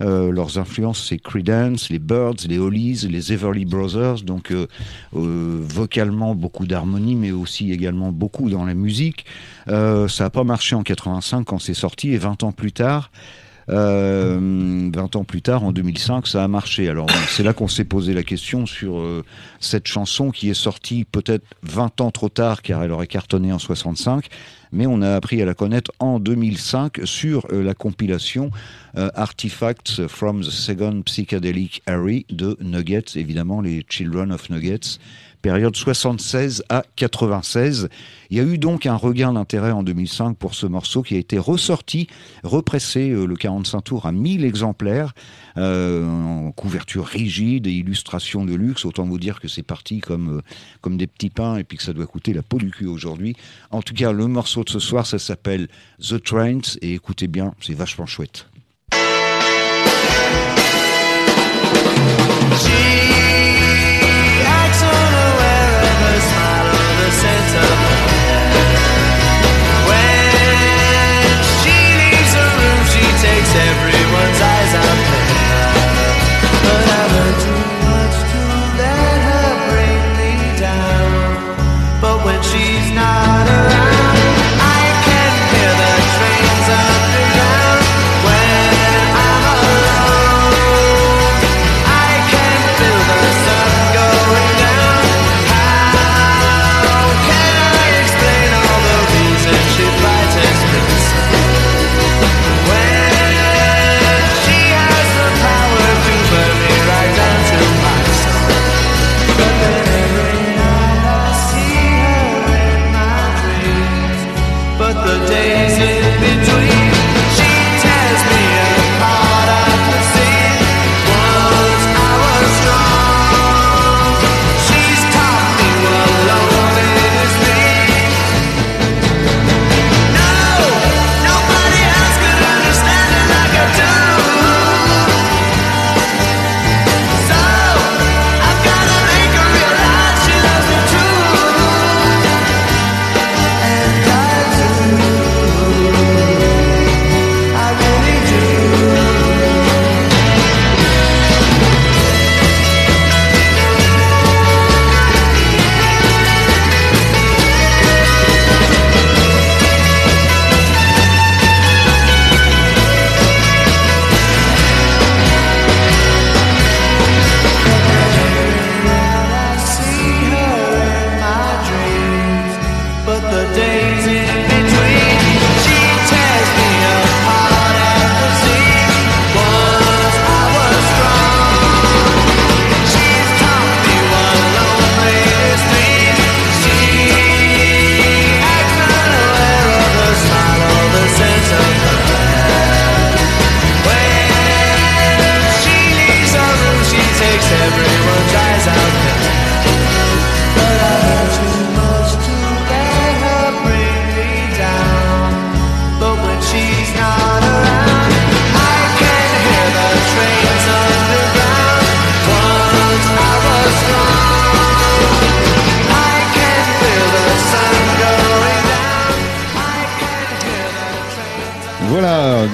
Euh, leurs influences, c'est Creedence, les Birds, les Hollies, les Everly Brothers. Donc, euh, vocalement, beaucoup d'harmonie, mais aussi également beaucoup dans la musique. Ça n'a pas marché en 85 quand c'est sorti, et 20 ans plus tard, euh, 20 ans plus tard, en 2005, ça a marché. Alors, c'est là qu'on s'est posé la question sur euh, cette chanson qui est sortie peut-être 20 ans trop tard, car elle aurait cartonné en 65 mais on a appris à la connaître en 2005 sur euh, la compilation euh, Artifacts from the Second Psychedelic Era de Nuggets, évidemment les Children of Nuggets, période 76 à 96. Il y a eu donc un regain d'intérêt en 2005 pour ce morceau qui a été ressorti, repressé euh, le 45 tours à 1000 exemplaires, en couverture rigide et illustration de luxe. Autant vous dire que c'est parti comme, comme des petits pains et puis que ça doit coûter la peau du cul aujourd'hui. En tout cas, le morceau ce soir, ça s'appelle The Trains et écoutez bien, c'est vachement chouette.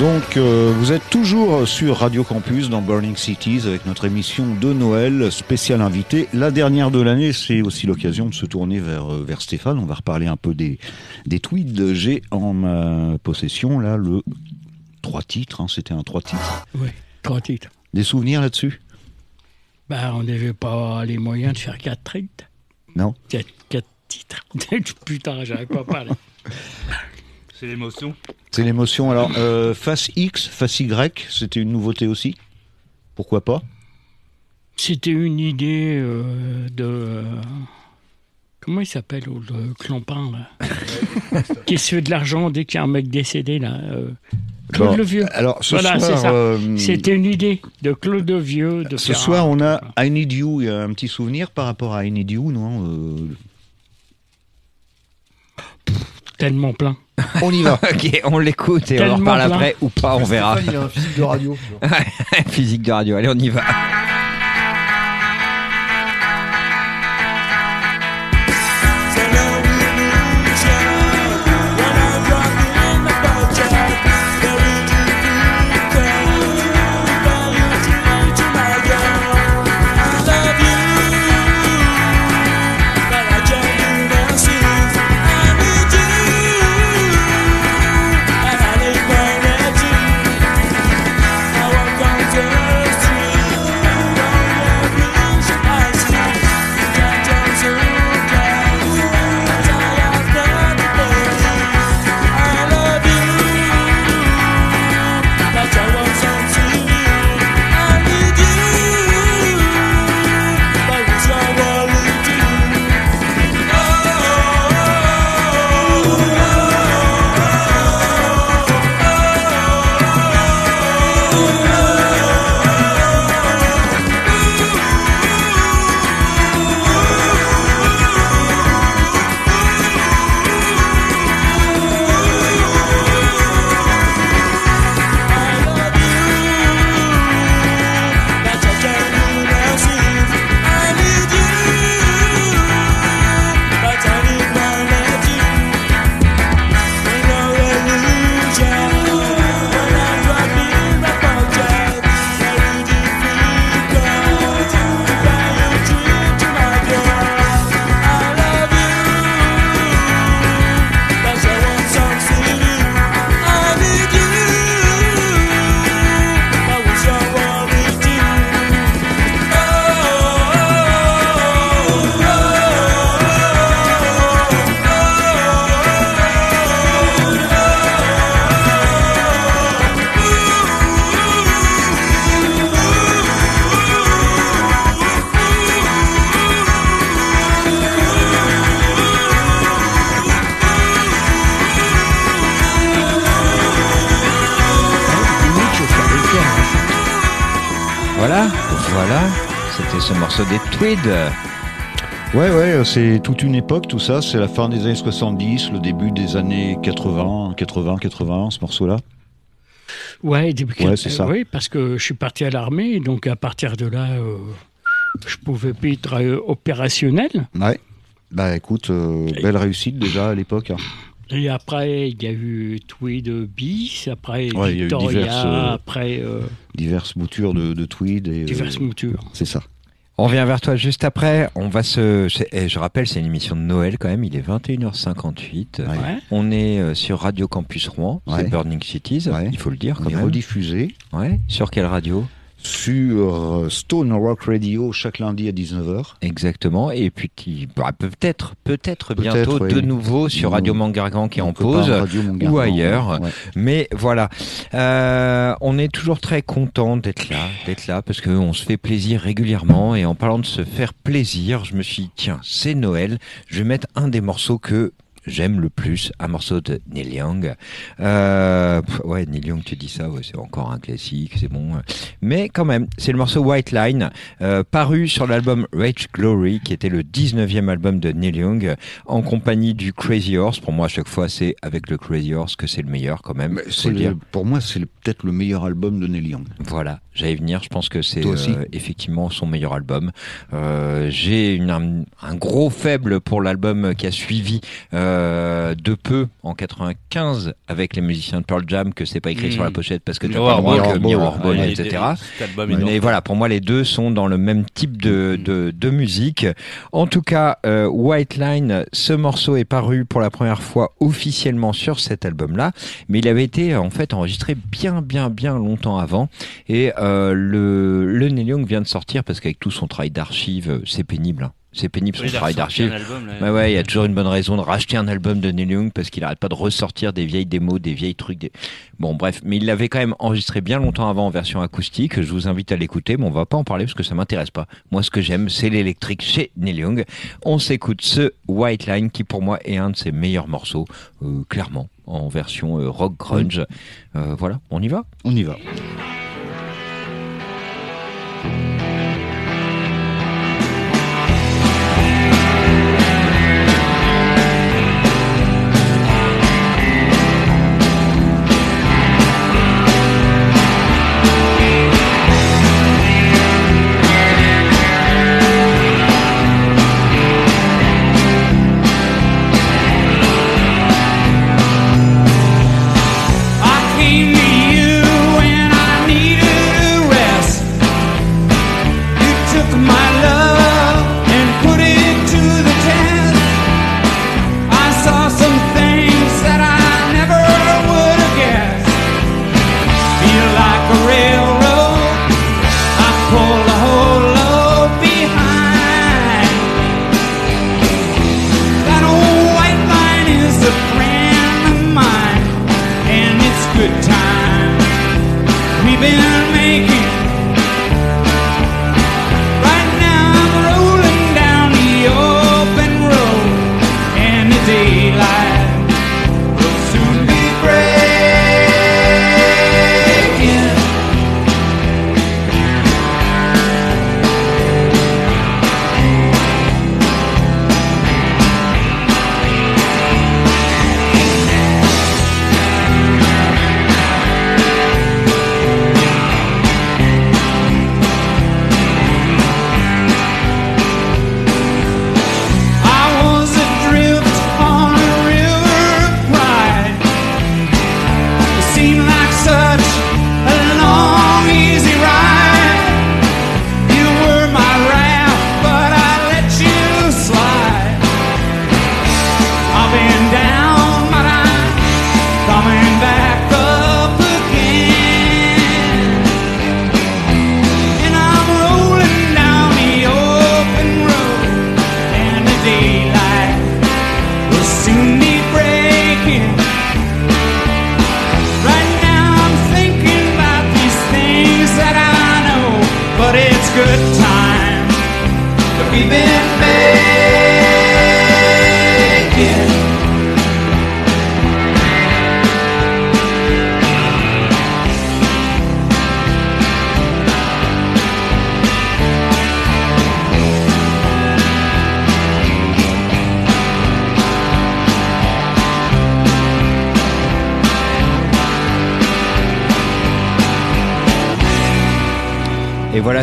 Donc euh, vous êtes toujours sur Radio Campus dans Burning Cities avec notre émission de Noël spéciale invité. La dernière de l'année, c'est aussi l'occasion de se tourner vers, euh, vers Stéphane. On va reparler un peu des, des tweets. J'ai en ma possession là le trois titres, hein, c'était un trois titres. Oui, trois titres. Des souvenirs là-dessus? Ben, on n'avait pas les moyens de faire quatre titres. Non Quatre, quatre titres. Putain, j'avais pas parlé. C'est l'émotion. C'est l'émotion. Alors, euh, face X, face Y, c'était une nouveauté aussi? Pourquoi pas? C'était une idée euh, de. euh, comment il s'appelle, le clampin, là Qui se fait de l'argent dès qu'il y a un mec décédé, là euh, Claude Bon, le Vieux. Alors, ce Voilà, c'est soir, ça. euh, C'était une idée de Claude le Vieux. De ce faire soir, un- on a I Need You. Il y a un petit souvenir par rapport à I Need You, non Euh, Tellement plein. On y va. ok, on l'écoute et on en reparle plein. après ou pas, on verra. Stéphane, il a un physique de radio. Physique de radio, allez, on y va. Tweed. Ouais, ouais, c'est toute une époque, tout ça. C'est la fin des années 70, le début des années 80, 80, 81, ce morceau-là. Ouais, début Ouais, c'est ça. oui, parce que je suis parti à l'armée, donc à partir de là, euh, je pouvais plus être euh, opérationnel. Ouais. Bah écoute, euh, belle réussite déjà à l'époque. hein. Et après, il y a eu Tweed bis, après Ouais, il y a eu Victoria, diverses, euh, après euh, Diverses boutures de, de tweed et. euh, diverses moutures. c'est ça. On revient vers toi juste après. On va se. c'est- eh, je rappelle, c'est une émission de Noël quand même. Il est 21h58. Ouais. On est euh, sur Radio Campus Rouen. Ouais. C'est Burning Cities. Ouais. Il faut le dire On quand est même. rediffusé Ouais. Sur quelle radio? Sur euh, Stone Rock Radio chaque lundi à 19h. Exactement. Et puis qui bah, peut-être, peut-être bientôt de nouveau sur Radio Mangargan qui est en pause. Ou ailleurs. ouais. Mais voilà, Euh, on est toujours très content d'être là, d'être là, parce qu'on se fait plaisir régulièrement. Et en parlant de se faire plaisir, je me suis dit, tiens, c'est Noël, je vais mettre un des morceaux que j'aime le plus, un morceau de Neil Young. Euh, ouais, Neil Young, tu dis ça, ouais, c'est encore un classique, c'est bon. Mais quand même, c'est le morceau White Line, euh, paru sur l'album Rage Glory, qui était le 19e album de Neil Young, en compagnie du Crazy Horse. Pour moi, à chaque fois, c'est avec le Crazy Horse que c'est le meilleur quand même. Le pour moi, c'est peut-être le meilleur album de Neil Young. Voilà, j'allais venir. Je pense que c'est euh, effectivement son meilleur album. Euh, J'ai un, un gros faible pour l'album qui a suivi euh, de peu en 95 avec les musiciens de Pearl Jam que c'est pas écrit sur la pochette parce que tu Mirror pas le droit Ball. que Mirror Ball, Ouais, etc. Mais énorme. voilà, pour moi, les deux sont dans le même type de, de, de musique. En tout cas, euh, White Line, ce morceau est paru pour la première fois officiellement sur cet album-là, mais il avait été en fait enregistré bien, bien, bien longtemps avant. Et euh, le, le Neil Young vient de sortir parce qu'avec tout son travail d'archives, euh, c'est pénible. hein. c'est pénible son Oui, travail ressorti un d'archive. album, là. Ouais, il y a toujours une bonne raison de racheter un album de Neil Young parce qu'il arrête pas de ressortir des vieilles démos, des vieilles trucs. Des... Bon, bref, mais il l'avait quand même enregistré bien longtemps avant en version acoustique. Je vous invite à l'écouter, mais on va pas en parler parce que ça m'intéresse pas. Moi, ce que j'aime, c'est l'électrique chez Neil Young. On s'écoute ce White Line qui, pour moi, est un de ses meilleurs morceaux, euh, clairement, en version euh, rock grunge. Euh, voilà, on y va? On y va.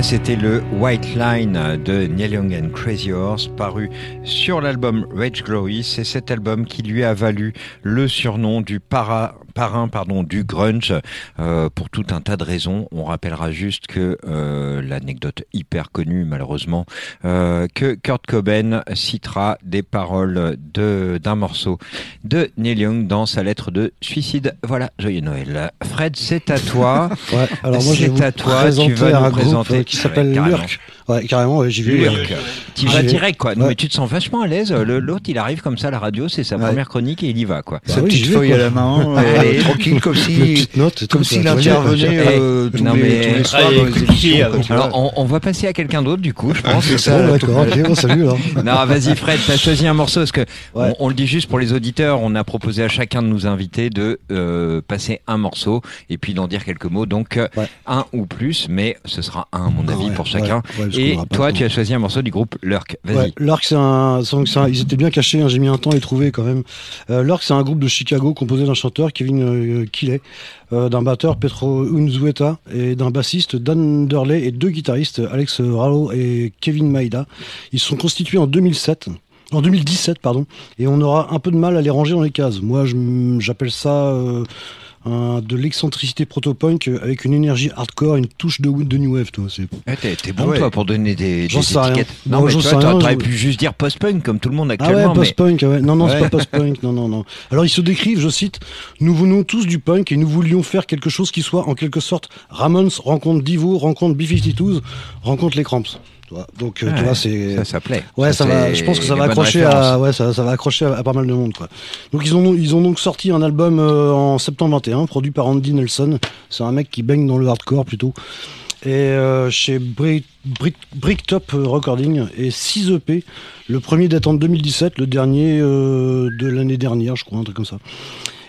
C'était le White Line de Neil Young and Crazy Horse, paru sur l'album Rage Glory. C'est cet album qui lui a valu le surnom du para- parrain pardon, du grunge euh, pour tout un tas de raisons. On rappellera juste que euh, l'anecdote hyper connue, malheureusement, euh, que Kurt Cobain citera des paroles de d'un morceau de Neil Young dans sa lettre de suicide. Voilà, joyeux Noël. Fred, c'est à toi. Ouais, alors moi C'est à toi, tu vas nous un présenter. qui s'appelle. Lurk. Ouais, carrément, ouais, j'y vais. Lurk. Tu vas direct quoi. Non, mais tu te sens vachement à l'aise. Le- L'autre il arrive comme ça à la radio, c'est sa Ouais. première chronique et il y va quoi. Bah Sa oui, petite feuille quoi. à la main, euh, Allez. tranquille, comme si, comme s'il intervenait euh, tous, non, les, mais- tous les soirs Allez, dans les écoute, émissions. avant. quoi, tu vois. Alors on, on va passer à quelqu'un d'autre du coup, je pense. C'est ça, d'accord, ok, bon, salut alors. Non, vas-y Fred, t'as choisi un morceau parce que Ouais. on, on le dit juste pour les auditeurs, on a proposé à chacun de nous invités de euh, passer un morceau et puis d'en dire quelques mots. Donc euh, Ouais. un ou plus, mais ce sera un à mon avis Ouais, pour chacun. et toi, tu as choisi un morceau du groupe Lurk. Vas-y. Lurk, c'est un, c'est ils étaient bien cachés, hein, j'ai mis un temps à les trouver quand même. Euh, Lurk, c'est un groupe de Chicago composé d'un chanteur, Kevin euh, euh, d'un batteur, Petro Unzueta, et d'un bassiste, Dan Durley, et deux guitaristes, Alex Rallo et Kevin Maida. Ils sont constitués en 2007. En 2017, pardon, et on aura un peu de mal à les ranger dans les cases. Moi, j'appelle ça euh, un- de l'excentricité proto-punk avec une énergie hardcore, une touche de, de new wave, toi. C'est Eh, t'es, t'es bon Ah ouais. toi pour donner des, J'en des sais rien. étiquettes. Non, Non, mais rien, t'aurais pu juste dire post-punk comme tout le monde Ah actuellement. ouais, post-punk, ouais. Non, non, c'est pas post-punk, non, non, non. Alors ils se décrivent, je cite, nous venons tous du punk et nous voulions faire quelque chose qui soit en quelque sorte Ramones rencontre Divo, rencontre B-52s, rencontre les Cramps. Donc, euh, tu Ouais, vois, c'est. Ça, ça plaît. Ouais, ça, va. Je pense que ça va accrocher à, ouais, ça, ça va accrocher à, à pas mal de monde, quoi. Donc ils ont, ils ont donc sorti un album euh, en septembre 21, produit par Andy Nelson. C'est un mec qui baigne dans le hardcore plutôt. Et euh, chez Brick, Brick, Bricktop Recording et 6 EP. Le premier date en 2017, le dernier euh, de l'année dernière, je crois, un truc comme ça.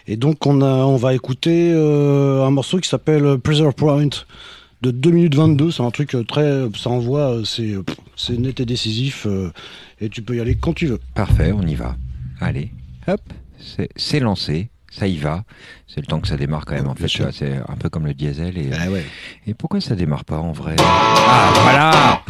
Et donc on a, on va écouter un morceau qui s'appelle Preserve Point de 2 minutes 22. C'est un truc euh, très, ça envoie, euh, c'est, euh, c'est net et décisif. euh, et tu peux y aller quand tu veux. Parfait, on y va. Allez, hop, c'est c'est lancé, ça y va. C'est le temps que ça démarre quand même. En fait, c'est un peu comme le diesel. Et, Ah ouais. et pourquoi ça démarre pas en vrai? Ah, voilà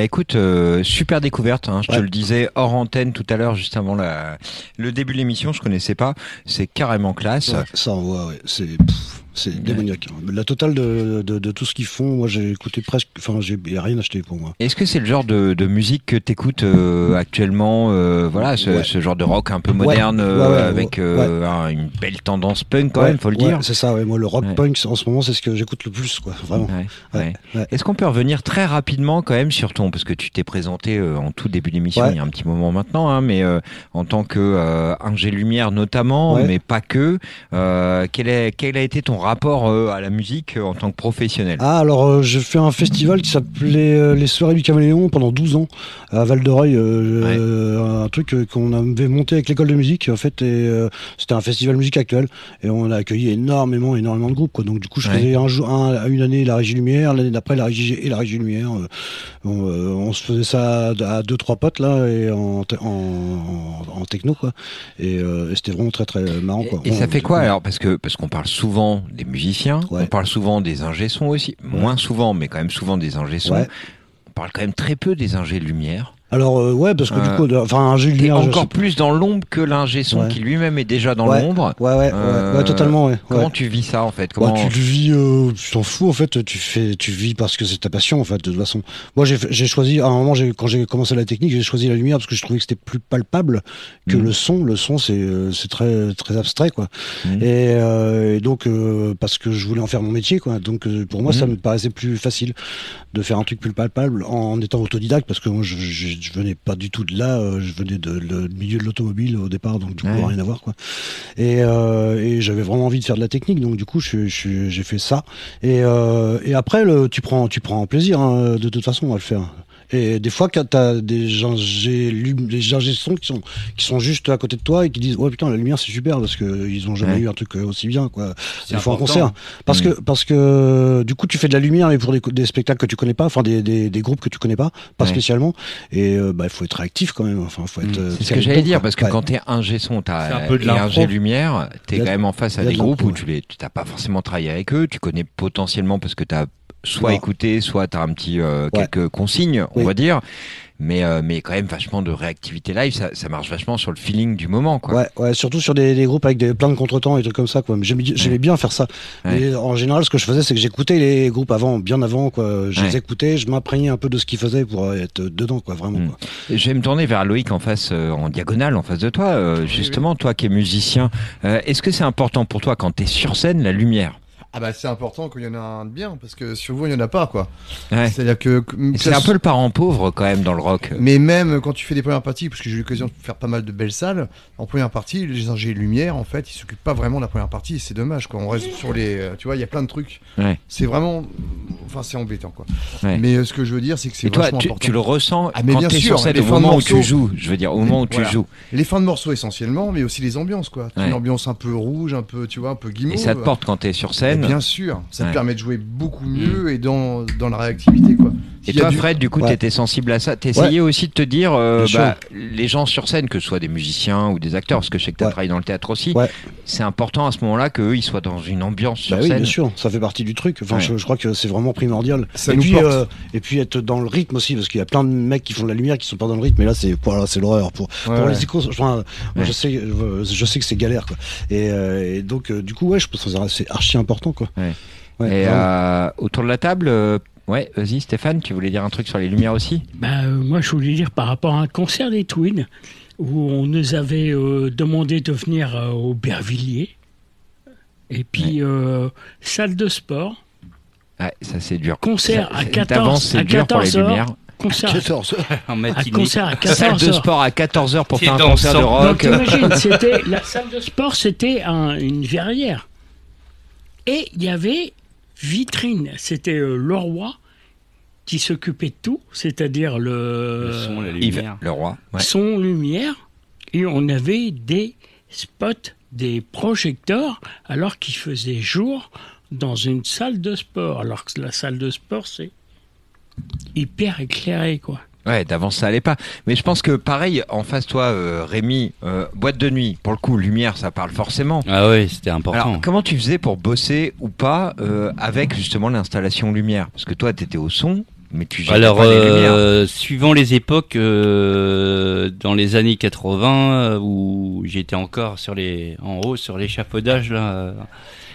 Ben écoute, euh, super découverte. Hein, je te le disais hors antenne tout à l'heure, juste avant la, le début de l'émission, je connaissais pas. C'est carrément classe. Ouais, ça envoie, ouais. C'est, c'est démoniaque. La totale de, de, de tout ce qu'ils font, moi j'ai écouté presque. Enfin, j'ai rien acheté pour moi. Est-ce que c'est le genre de, de musique que t'écoutes euh, actuellement euh, Voilà, ce, Ouais. ce genre de rock un peu moderne, euh, Ouais, ouais, avec euh, un- une belle tendance punk quand même, faut le dire. C'est ça. Moi, le rock punk, en ce moment, c'est ce que j'écoute le plus, quoi. Vraiment. Est-ce qu'on peut revenir très rapidement quand même sur ton, parce que tu t'es présenté en tout début d'émission il y a un petit moment maintenant, hein, mais en tant que ingé lumière notamment, mais pas que. quel, est, quel a été ton rapport euh, à la musique euh, en tant que professionnel Ah, alors euh, j'ai fait un festival qui s'appelait Les Soirées du Caméléon pendant 12 ans à Val de Reuil. euh, Ouais. un truc qu'on avait monté avec l'école de musique, en fait. Et c'était un festival musique actuel. Et on a accueilli énormément, énormément de groupes, quoi. Donc, du coup, je Ouais. faisais un jour, un, une année la Régie Lumière, l'année d'après la Régie G et la Régie Lumière. on, on se faisait ça à, deux, trois potes, là, et en, te- en, en, en techno, quoi. Et, et c'était vraiment très, très marrant, quoi. Et, et ça fait quoi alors? Parce que parce qu'on parle souvent des musiciens, Ouais. on parle souvent des ingé aussi, moins souvent, mais quand même souvent des ingé sons. Ouais. On parle quand même très peu des ingé lumière. Alors, euh, ouais, parce que Euh, du coup, de- enfin, un jeu T'es lumière. je encore plus dans l'ombre que l'ingé son Ouais. qui lui-même est déjà dans Ouais. l'ombre. Ouais, ouais, ouais, Euh, ouais, totalement, ouais. Comment tu vis ça en fait? Bah, Comment tu le vis, euh, tu t'en fous en fait, tu fais, tu vis parce que c'est ta passion en fait. De toute façon, moi j'ai, j'ai choisi à un moment, j'ai, quand j'ai commencé la technique, j'ai choisi la lumière parce que je trouvais que c'était plus palpable que Mhm. le son. Le son, c'est, euh, c'est très, très abstrait quoi. Mhm. Et, euh, et donc euh, parce que je voulais en faire mon métier quoi. Donc euh, pour moi, ça Mhm. me paraissait plus facile de faire un truc plus palpable en étant autodidacte parce que moi je- je venais pas du tout de là. euh, je venais de le milieu de l'automobile au départ, donc du coup Ouais. rien à voir quoi. Et, euh, et j'avais vraiment envie de faire de la technique, donc du coup je- je- j'ai fait ça. Et, euh, et après le, tu prends tu prends plaisir hein, de toute façon à le faire. Et des fois, quand t'as des lu des ingé son qui sont qui sont juste à côté de toi et qui disent ouais putain la lumière c'est super parce que ils ont jamais Ouais. eu un truc aussi bien quoi. Des fois en concert. Parce Mm. que parce que du coup tu fais de la lumière mais pour des, des spectacles que tu connais pas, enfin des, des, des groupes que tu connais pas, pas Ouais. spécialement. Et euh, bah il faut être réactif quand même. Enfin faut être. euh, Mm. C'est ce que être j'allais dire, quoi. parce que Ouais. quand t'es un son, t'as G lumière, t'es quand même en face à des de groupes où tu les, tu t'as pas forcément travaillé avec eux, tu connais potentiellement parce que t'as soit Non. écouté, soit t'as un petit euh, Ouais. quelques consignes, on Oui. va dire. Mais euh, mais quand même vachement de réactivité live, ça, ça marche vachement sur le feeling du moment, quoi. Ouais, ouais, surtout sur des, des groupes avec des, plein de contretemps et trucs comme ça, quoi. Mais J'aimais bien faire ça. Ouais. Mais en général, ce que je faisais, c'est que j'écoutais les groupes avant, bien avant, quoi. Je Ouais. les écoutais, je m'imprégnais un peu de ce qu'ils faisaient pour être dedans, quoi, vraiment, Mm. quoi. Je vais me tourner vers Loïc en face, euh, en diagonale, en face de toi. Euh, justement, toi qui es musicien, euh, est-ce que c'est important pour toi quand t'es sur scène la lumière? Ah bah c'est important qu'il y en a un de bien, parce que sur vous, il n'y en a pas, quoi. Ouais. C'est-à-dire que... C'est un peu le parent pauvre quand même dans le rock. Mais même quand tu fais des premières parties, parce que j'ai eu l'occasion de faire pas mal de belles salles, en première partie, les ingés lumière, en fait, ils s'occupent pas vraiment de la première partie, c'est dommage, quoi. On reste sur les, euh, tu vois, il y a plein de trucs. Ouais. C'est vraiment, enfin, c'est embêtant, quoi. Ouais. Mais euh, ce que je veux dire, c'est que c'est vachement tu, important. tu le ressens Ah, mais quand bien sûr, sur scène, les au fins moment où tu morceaux. joues. Je veux dire, au moment où tu Voilà. joues. Les fins de morceaux essentiellement, mais aussi les ambiances, quoi. Une ambiance un peu rouge, un peu, tu vois, un peu guimauve. Et ça te porte quand t'es sur scène. Bien sûr, ça te permet de jouer beaucoup mieux et dans, dans la réactivité, quoi. Et toi, du- Fred, du coup, Ouais. t'étais sensible à ça. T'essayais aussi de te dire, euh, bah, les gens sur scène, que ce soit des musiciens ou des acteurs, parce que je sais que t'as Ouais. travaillé dans le théâtre aussi, Ouais. c'est important à ce moment-là qu'eux, ils soient dans une ambiance sur Bah oui, scène. bien sûr, ça fait partie du truc. Enfin, Ouais. je, je crois que c'est vraiment primordial. Ça et nous puis, porte. euh, et puis être dans le rythme aussi, parce qu'il y a plein de mecs qui font de la lumière qui sont pas dans le rythme. Et là, c'est voilà, c'est l'horreur pour Ouais, pour ouais. les icônes. Enfin, je sais, je, je sais que c'est galère, quoi. Et, euh, et donc, euh, du coup, ouais, je pense que c'est archi important, quoi. Ouais. Ouais, Et euh, autour de la table, euh, ouais, vas-y, Stéphane, tu voulais dire un truc sur les lumières aussi Bah, euh, moi, je voulais dire par rapport à un concert des Twins où on nous avait euh, demandé de venir euh, au Bervilliers. Et puis, euh, salle de sport, Ouais, ça c'est dur. concert Ça- à ça- 14 d'avance, c'est à dur pour les 14 heures. lumières. Concert, 14 à, matinée. concert à Salle 14 de heures. sport à 14h pour T'es faire un concert de. Donc rock. t'imagines, c'était la salle de sport, c'était un- une verrière. Et il y avait vitrine. C'était euh, Leroy qui s'occupait de tout, c'est-à-dire le, Le son, la Yves, lumière. le roi. ouais. son, lumière. Et on avait des spots, des projecteurs, alors qu'il faisait jour dans une salle de sport. Alors que la salle de sport, c'est hyper éclairé, quoi. Ouais, d'avance ça allait pas. Mais je pense que pareil, en face toi, euh, Rémi, euh, boîte de nuit, pour le coup, lumière, ça parle forcément. Ah oui, c'était important. Alors, comment tu faisais pour bosser ou pas euh, avec justement l'installation lumière? Parce que toi, t'étais au son, mais tu Alors, pas les euh, suivant les époques, euh, dans les années 80, euh, où j'étais encore sur les, en haut sur l'échafaudage, là. euh,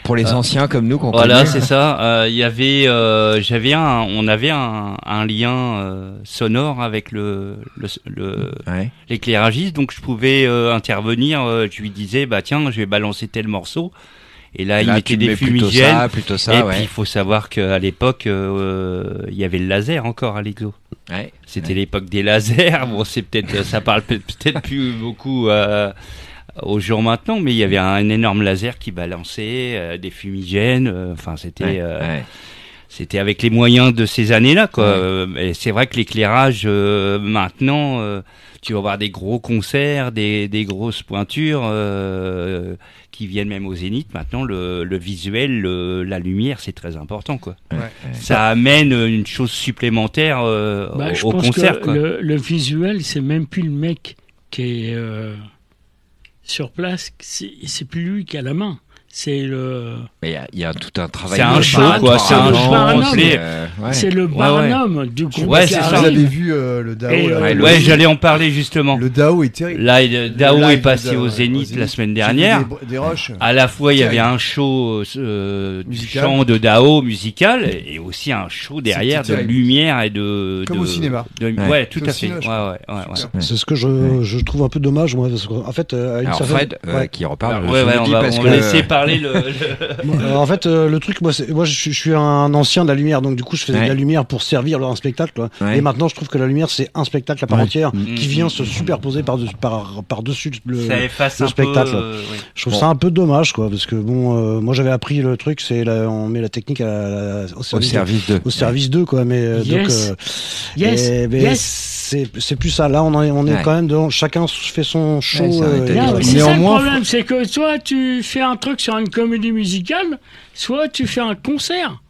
Pour les euh, anciens comme nous, qu'on Voilà, c'est ça. Il y avait, euh, j'avais un, on avait un, un lien euh, sonore avec le, le, le- Ouais. l'éclairagiste, donc je pouvais euh, intervenir. je lui disais, bah tiens, je vais balancer tel morceau. Et là, il Là, mettait tu des fumigènes. ça, plutôt ça, et ouais. puis il faut savoir qu'à l'époque, euh, il y avait le laser encore à l'exo. Ouais. C'était l'époque des lasers. Bon, c'est peut-être, ça parle peut- peut-être plus beaucoup euh, aux gens maintenant, mais il y avait un énorme laser qui balançait euh, des fumigènes. euh, Enfin, c'était, Ouais, euh, ouais. c'était avec les moyens de ces années-là, quoi. Ouais. Euh, Et c'est vrai que l'éclairage euh, maintenant, euh, tu vas voir des gros concerts, des, des grosses pointures euh, qui viennent même au zénith. Maintenant, le, le visuel, le- la lumière, c'est très important, quoi. Ouais. Ça amène une chose supplémentaire euh, Bah, au, je au pense concert, que quoi. le, le visuel, c'est même plus le mec qui est euh, sur place, c'est c'est plus lui qui a la main. C'est le, Mais il y a- il y, a tout un travail. C'est un show, quoi, c'est un show c'est, euh, ouais. c'est le Ouais, ouais. barnum du groupe. Ouais, qui c'est ça. Vous avez vu euh, le DAO Et, là, euh, Ouais, le- Ouais, j'allais en parler justement. Le DAO est terrible. Là, il- Dao Le est passé au Zénith la semaine dernière. Des, des roches. À la fois, il y avait un show euh, du Musical. chant de Dao musical et aussi un show derrière de lumière et de. Comme de- au cinéma. de- Ouais. ouais. tout à fait. C'est ce que je, je trouve un peu dommage, moi, parce qu'en fait, à une Alors certaine- Fred, qui reparle, je ouais, le on va laisser parler parler le. le- Moi, euh, en fait, euh, le truc, moi, c'est- moi je, suis- je suis un ancien de la lumière, donc du coup, je faisais Ouais. de la lumière pour servir un spectacle. quoi. Ouais. Et maintenant, je trouve que la lumière, c'est un spectacle à part Ouais. entière Mm. qui vient se superposer par, par, par dessus le, ça efface le un spectacle. peu. euh, oui. Je trouve ça un peu dommage, quoi, parce que bon, euh, moi j'avais appris le truc, c'est la- on met la technique à la- au Au service, service de. au service d'eux, quoi. Mais euh, Yes. donc, euh, Yes, et- mais yes. C'est c'est plus ça. Là, on, est- on est Ouais. quand même dans chacun fait son show. Ouais, c'est un euh, c'est ça le problème, c'est que soit tu fais un truc sur une comédie musicale, soit tu fais un concert.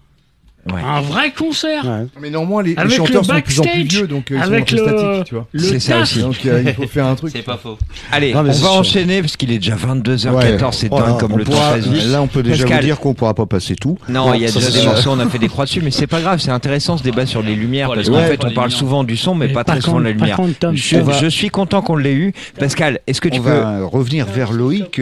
Ouais. Un vrai concert. Ouais. Mais néanmoins, les, les chanteurs le sont de plus en plus backstage, vieux, donc euh, ils avec sont le- statiques, tu vois. Le C'est ça aussi. Donc euh, il faut faire un truc. C'est pas faux. Allez, Non, on va sûr. enchaîner parce qu'il est déjà 22h14, Ouais. c'est Oh dingue comme On le temps pourra- passe vite. là, on peut déjà Pascal. vous dire qu'on pourra pas passer tout. Non, il y a déjà des morceaux, on a fait des croix dessus, mais c'est pas grave, c'est intéressant ce débat sur les lumières, parce qu'en fait on parle souvent du son, mais pas très souvent de la lumière. je, suis content qu'on l'ait eu. Pascal, est-ce que tu On peux... va revenir vers Loïc.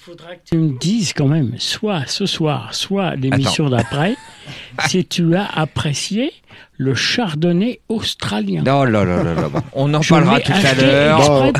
Faudra que tu me dises quand même, soit ce soir, soit l'émission d'après, si tu as apprécié le chardonnay australien. Là là là, bon. on en Je parlera tout à l'heure.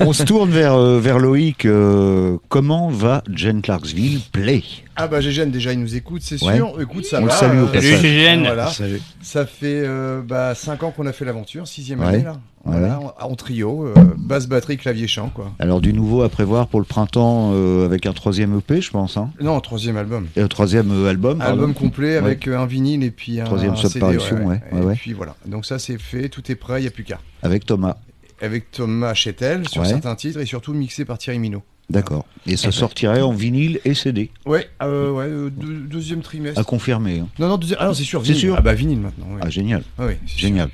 On se tourne vers, euh, vers Loïc. euh, comment va Jane Clarksville Play Ah bah Gégène déjà il nous écoute c'est Ouais. sûr. Écoute ça On le va. salue au euh, passage. Gégène. Voilà. Salut. Ça fait euh, bah, 5 ans qu'on a fait l'aventure, sixième Ouais. année là. Voilà. Voilà, en, en trio, euh, basse batterie, clavier chant quoi. Alors du nouveau à prévoir pour le printemps euh, avec un troisième EP, je pense. Hein Non, troisième album. Et un troisième euh, album. pardon. Album complet avec un vinyle et puis un Troisième sub-parution, ouais, Et ouais, puis voilà. Donc ça c'est fait, tout est prêt, il n'y a plus qu'à. Avec Thomas. Avec Thomas Chetel sur certains titres et surtout mixé par Thierry Minot. D'accord. Et ça sortirait en vinyle et CD. Ouais, euh, ouais, euh, deux- deuxième trimestre. À confirmer. hein. Non, non, deuxième... ah non, c'est sûr, C'est vinyle. sûr Ah bah vinyle maintenant. Ah, génial. Ah oui, c'est. Génial.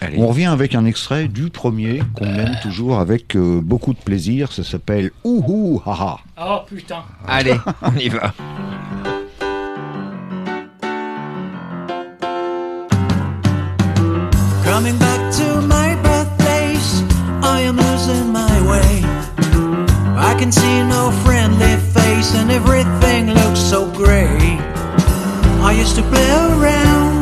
Allez. On revient avec un extrait du premier qu'on aime toujours avec euh, beaucoup de plaisir. Ça s'appelle Ouhou Haha. Oh putain. Allez, on y va. Coming back to my birthplace, I am losing can see no friendly face, and everything looks so grey. I used to play around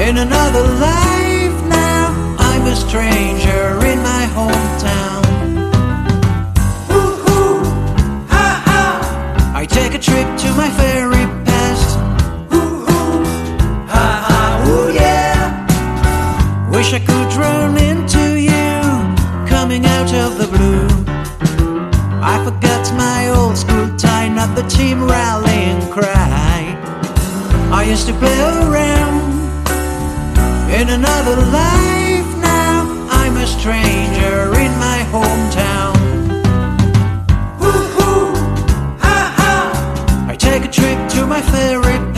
in another life now. I'm a stranger in my hometown. Woo-hoo, ha-ha. I take a trip to my fairy past. Woo-hoo, ha-ha, ooh yeah. Wish I could run into you coming out of the blue. I forgot my old school tie, not the team rallying cry. I used to play around in another life now. I'm a stranger in my hometown. Woo-hoo, ha-ha. I take a trip to my fairy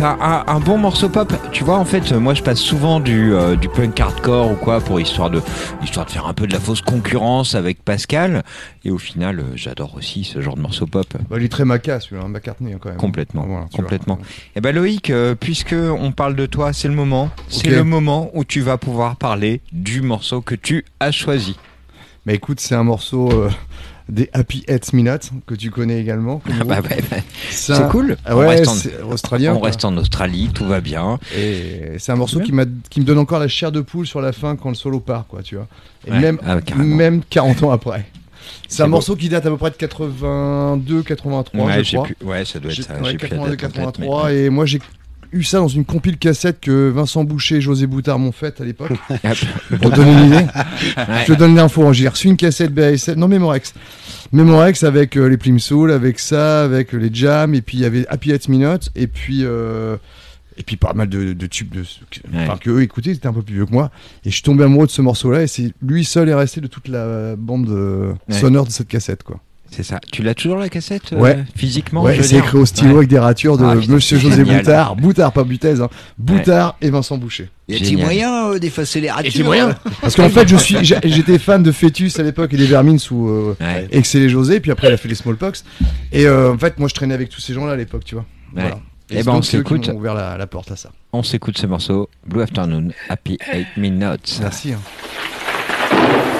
Un, bon morceau pop. Tu vois, en fait, moi, je passe souvent du, euh, du punk hardcore ou quoi pour histoire de, histoire de faire un peu de la fausse concurrence avec Pascal. Et au final, euh, j'adore aussi ce genre de morceau pop. Bah, il est très macasse, celui-là, hein, McCartney quand même. Complètement, Voilà, tu vois. complètement. Eh ben Loïc, euh, puisque on parle de toi, c'est le moment. C'est le moment où tu vas pouvoir parler du morceau que tu as choisi. Mais écoute, c'est un morceau euh, des Happy Heads Minutes que tu connais également. Ah bah, bah, C'est cool. Ah On reste en- australien. on quoi. reste en Australie, tout va bien. Et c'est un morceau qui, m'a, qui me donne encore la chair de poule sur la fin quand le solo part, quoi, tu vois. Et Ouais, même, ah, carrément. même 40 ans après. C'est, C'est un beau. morceau qui date à peu près de 82, 83, Ouais, je j'ai crois. plus- ouais, ça doit être J'ai- ça. ouais, j'ai plus la 82, date en tête, 83. mais- Et moi, j'ai eu ça dans une compile cassette que Vincent Boucher et José Boutard m'ont faite à l'époque. Hop. Pour te donner une idée. Ouais. Je te donne l'info. hein. J'ai reçu une cassette BASF, non Memorex. Memorex avec euh, les Plimsoul, avec ça, avec les Jams, et puis il y avait Happy Heads Minutes, et puis euh, et puis pas mal de, de tubes de, enfin, que eux écoutaient, ils étaient un peu plus vieux que moi. Et je suis tombé amoureux de ce morceau-là, et c'est lui seul est resté de toute la bande euh, Ouais. sonore de cette cassette, quoi. C'est ça. Tu l'as toujours la cassette euh, Ouais. Physiquement Ouais, c'est écrit au stylo Ouais. avec des ratures de Ah, putain, Monsieur José génial. Boutard, Boutard pas Butez, hein. Boutard et Vincent Boucher. Y a-t-il moyen euh, d'effacer les ratures Y a-t-il moyen Parce qu'en fait, je suis, j'ai- j'étais fan de Fœtus à l'époque et des Vermines sous euh, Ouais. Excel et José, puis après il a fait les Smallpox. Et euh, en fait, moi je traînais avec tous ces gens-là à l'époque, tu vois. Ouais. Voilà. Eh c'est ben, on s'écoute. ouvert la, la porte à ça. On s'écoute ce morceau. Blue Afternoon, Happy 8 Minutes. Merci. hein.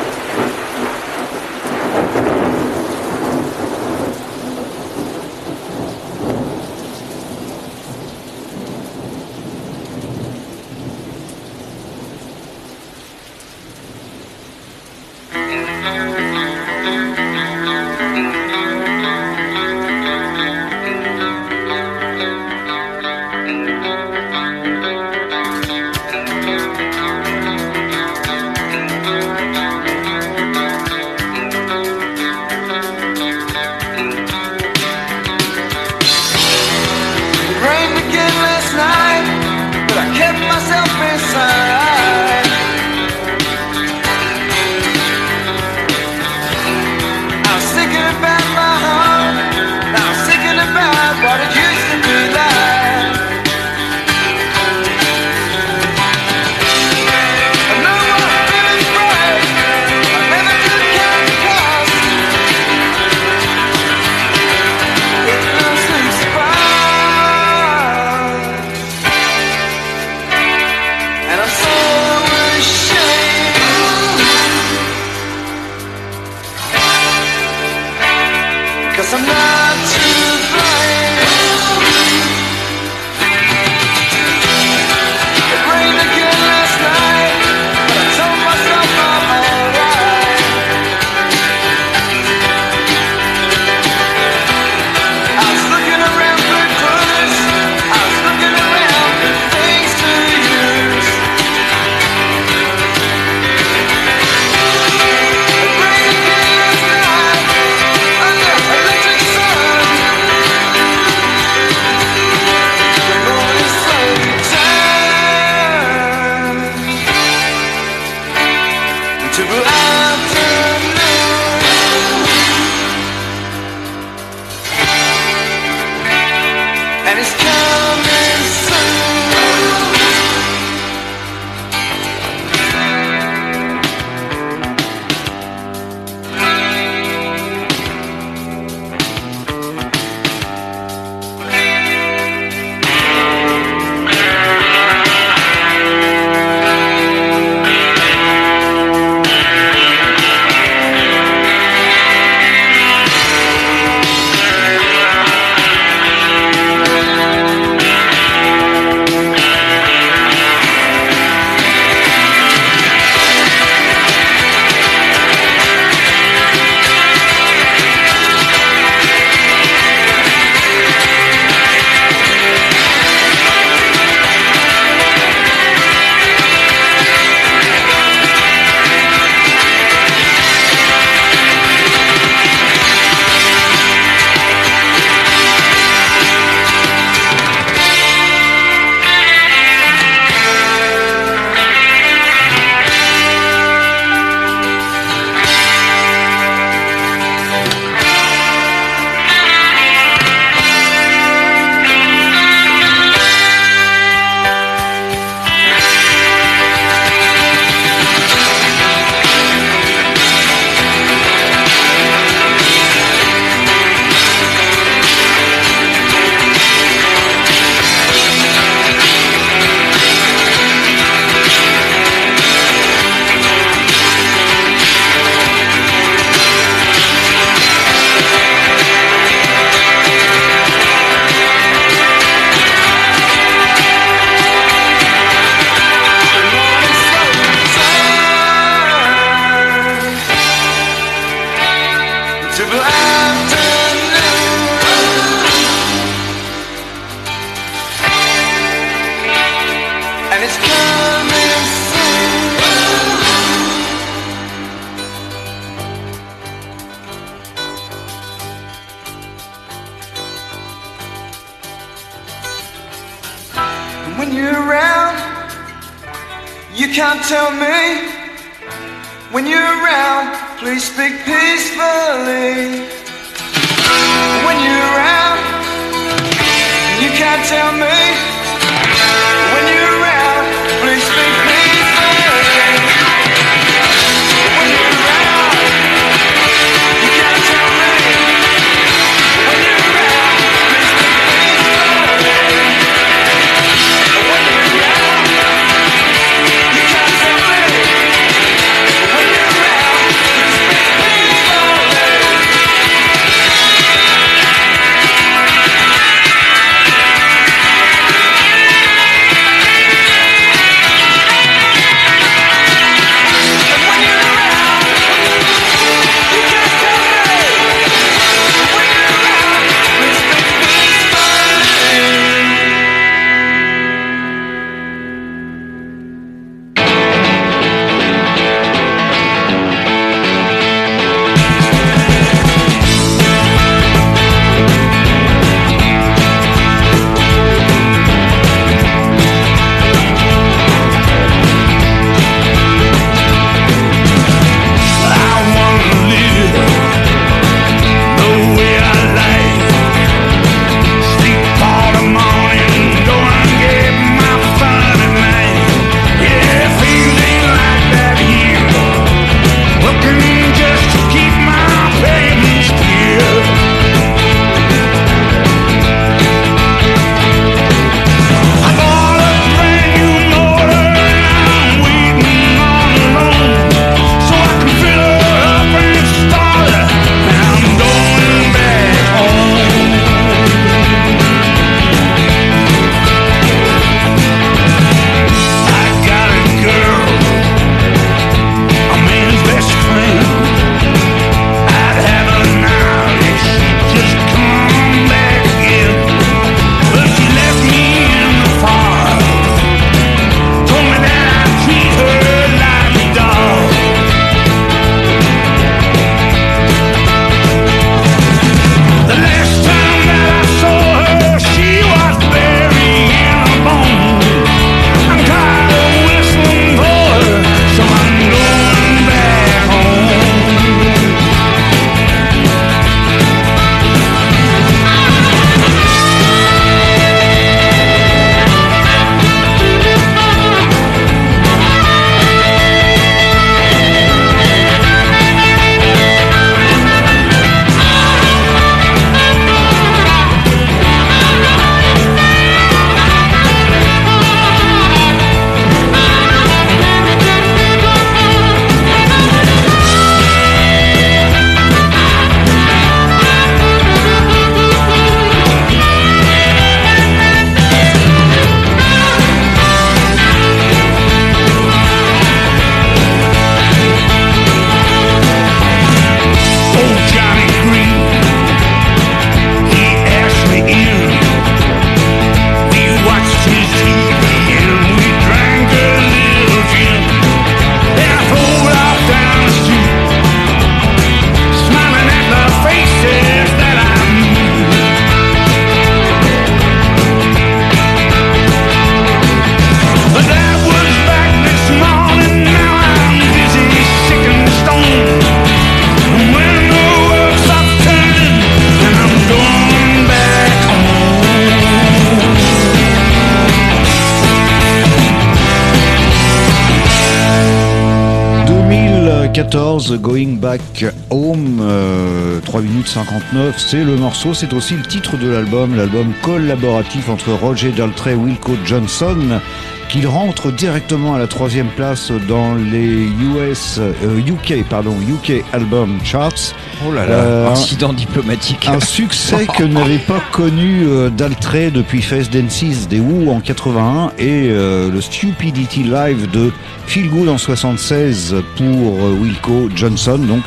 Going Back Home, euh, 3 minutes 59, c'est le morceau, c'est aussi le titre de l'album, l'album collaboratif entre Roger Daltrey et Wilco Johnson, qu'il rentre directement à la troisième place dans les US, euh, UK, pardon, UK Album Charts. Oh là là, Euh, incident diplomatique. Un succès que n'avait pas connu euh, Daltrey depuis Face Dances des Who en 81 et euh, le Stupidity Live de Feel Good en 76 pour euh, Wilco Johnson. Donc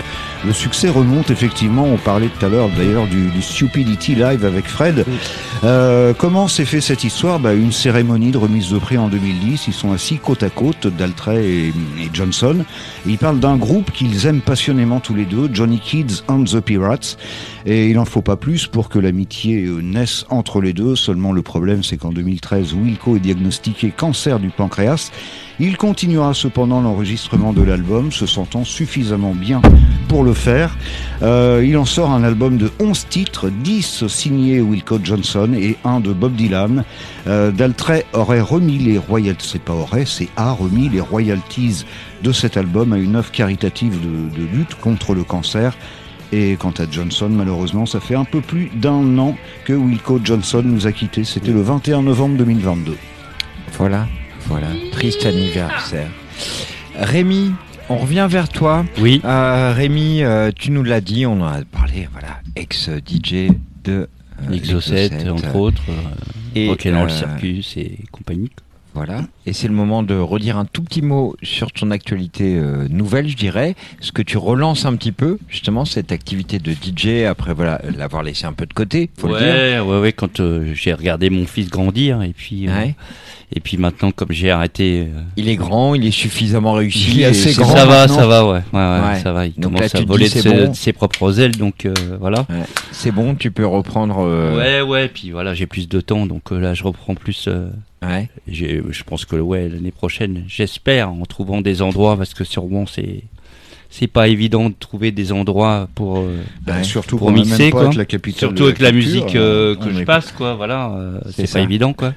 le succès remonte effectivement, on parlait tout à l'heure d'ailleurs du, du Stupidity Live avec Fred. Euh, comment s'est fait cette histoire bah, Une cérémonie de remise de prix en 2010. Ils sont assis côte à côte, Daltrey et, Johnson. Ils parlent d'un groupe qu'ils aiment passionnément tous les deux, Johnny Kids and the Pirates. Et il n'en faut pas plus pour que l'amitié euh, naisse entre les deux. Seulement le problème, c'est qu'en 2013, Wilco est diagnostiqué cancer du pancréas. Il continuera cependant l'enregistrement de l'album, se sentant suffisamment bien pour le faire. Euh, il en sort un album de 11 titres, 10 signés Wilco Johnson et un de Bob Dylan. Euh, Daltrey aurait remis les royalties, c'est pas aurait, c'est a remis les royalties de cet album à une œuvre caritative de, de lutte contre le cancer. Et quant à Johnson, malheureusement, ça fait un peu plus d'un an que Wilco Johnson nous a quittés. C'était le 21 novembre 2022. Voilà, voilà. Triste anniversaire. Rémi, on revient vers toi. Oui. Euh, Rémi, euh, tu nous l'as dit, on en a parlé, voilà, ex-DJ de euh, Exocet, Exocet, entre euh, autres, et, et Rock'n'Roll euh, Circus et compagnie. Voilà. Et c'est le moment de redire un tout petit mot sur ton actualité euh, nouvelle, je dirais. Ce que tu relances un petit peu, justement, cette activité de DJ, après voilà, l'avoir laissé un peu de côté, faut le dire. ouais, ouais, ouais, quand euh, j'ai regardé mon fils grandir et puis euh, Ouais. et puis maintenant comme j'ai arrêté, euh, Il est grand, il est suffisamment réussi. Il est assez grand ça va, ça va, ouais, ouais, ouais, Ouais. ça va. Il Donc là, commence tu à voler dis, de, c'est ses- bon. de ses propres ailes, donc euh, voilà. Ouais. C'est bon, tu peux reprendre. euh, Ouais, ouais, puis voilà, j'ai plus de temps, donc euh, là je reprends plus. Ouais. je pense que ouais, l'année prochaine, j'espère, en trouvant des endroits, parce que sûrement c'est c'est pas évident de trouver des endroits pour euh, Bah, Ouais. surtout Pour mixer, quoi. avec la capitale surtout avec la musique euh, euh, que je est- passe, quoi. Voilà, euh, C'est pas évident, quoi.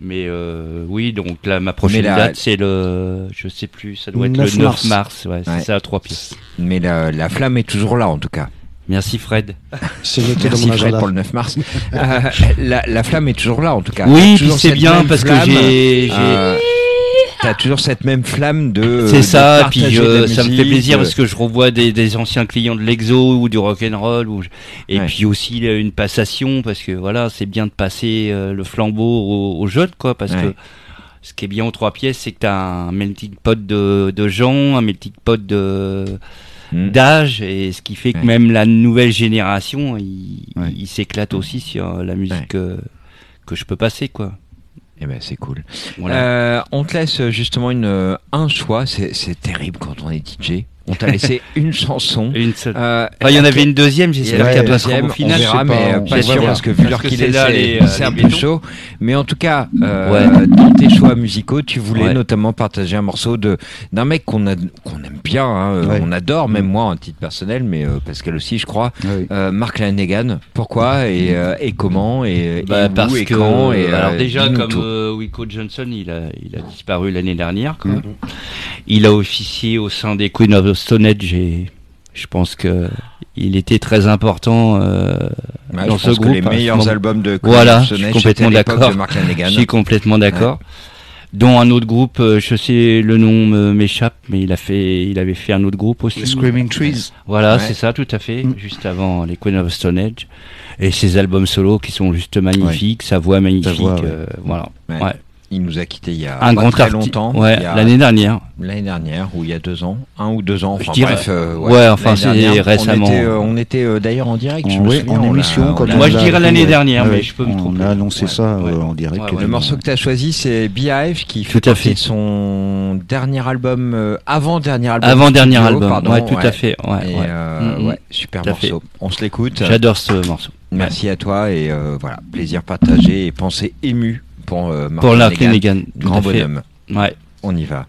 Mais euh, oui, donc là, ma prochaine la- date, c'est le, je sais plus, ça doit être 9 le 9 mars. mars. ouais, c'est ça, à trois pièces. Mais la, la flamme est toujours là, en tout cas. Merci Fred. C'est noté dans Merci mon Fred agenda. pour le 9 mars. Euh, la, la flamme est toujours là, en tout cas. Oui, puis c'est bien parce que flamme, j'ai, j'ai- euh, T'as toujours cette même flamme de. C'est de ça, puis partager euh, de ça me fait plaisir euh, parce que je revois des, des anciens clients de l'Exo ou du rock'n'roll ou et Ouais. puis aussi euh, une passation parce que voilà c'est bien de passer euh, le flambeau aux, aux jeunes quoi parce Ouais. que ce qui est bien aux trois pièces c'est que t'as un melting pot de, de gens, un melting pot de Hmm. d'âge et ce qui fait que Ouais. même la nouvelle génération il, Ouais. il s'éclate aussi sur la musique que je peux passer quoi. Eh ben, c'est cool. Voilà. Euh, on te laisse euh, justement une, euh, un choix. C'est c'est terrible quand on est DJ. On t'a laissé une chanson. Une seule. Euh, Enfin, il y en avait une deuxième, Il y j'espère en a qu'elle une passera deuxième, au final. on verra, sais mais pas, euh, on pas sûr parce que vu Parce l'heure qu'il est, celle-là, c'est un peu chaud. Mais en tout cas, euh, Ouais. dans tes choix musicaux, tu voulais Ouais. notamment partager un morceau de d'un mec qu'on a qu'on aime bien, hein, Ouais. on adore, même moi en titre personnel, mais euh, Pascal aussi, je crois. Euh, Mark Lanegan. Pourquoi et, euh, et comment et, Bah, et où parce et que quand et alors euh, déjà comme euh, Wilco Johnson il a il a disparu l'année dernière. Mhm. il a officié au sein des Queen of the Stone Age et je pense que il était très important euh, Ouais, dans je ce pense que groupe les meilleurs moment. albums de Voilà, Queen of je suis complètement d'accord. je suis complètement d'accord dont un autre groupe euh, je sais le nom m'échappe mais il a fait il avait fait un autre groupe aussi Les Screaming Trees. voilà Ouais. c'est ça tout à fait Mm. juste avant les Queen of the Stone Age et ses albums solo qui sont juste magnifiques sa voix magnifique voix, ouais. euh, voilà Ouais. Il nous a quitté il y a un pas grand très longtemps. ouais l'année dernière L'année dernière, ou il y a deux ans, un ou deux ans, enfin Je dirais- bref. euh, Ouais, enfin, c'est. On était, euh, on était, euh, d'ailleurs en direct. je En, me oui, souviens, en on l'a- émission. on quand on Moi, je dirais l'année ouais. dernière, mais je peux me On tromper. a annoncé Ouais, ça ouais. euh, en direct. Ouais, ouais. Le morceau que tu as choisi, c'est Beehive, qui fait Tout à partie fait. de son dernier album, euh, avant-dernier album. avant dernier album pardon, ouais tout à fait ouais, Mm, mm. super morceau. On se l'écoute. j'adore ce morceau Merci à toi et voilà, plaisir partagé et pensée émue pour euh, pour. Finnegan Grand bonhomme. ouais On y va.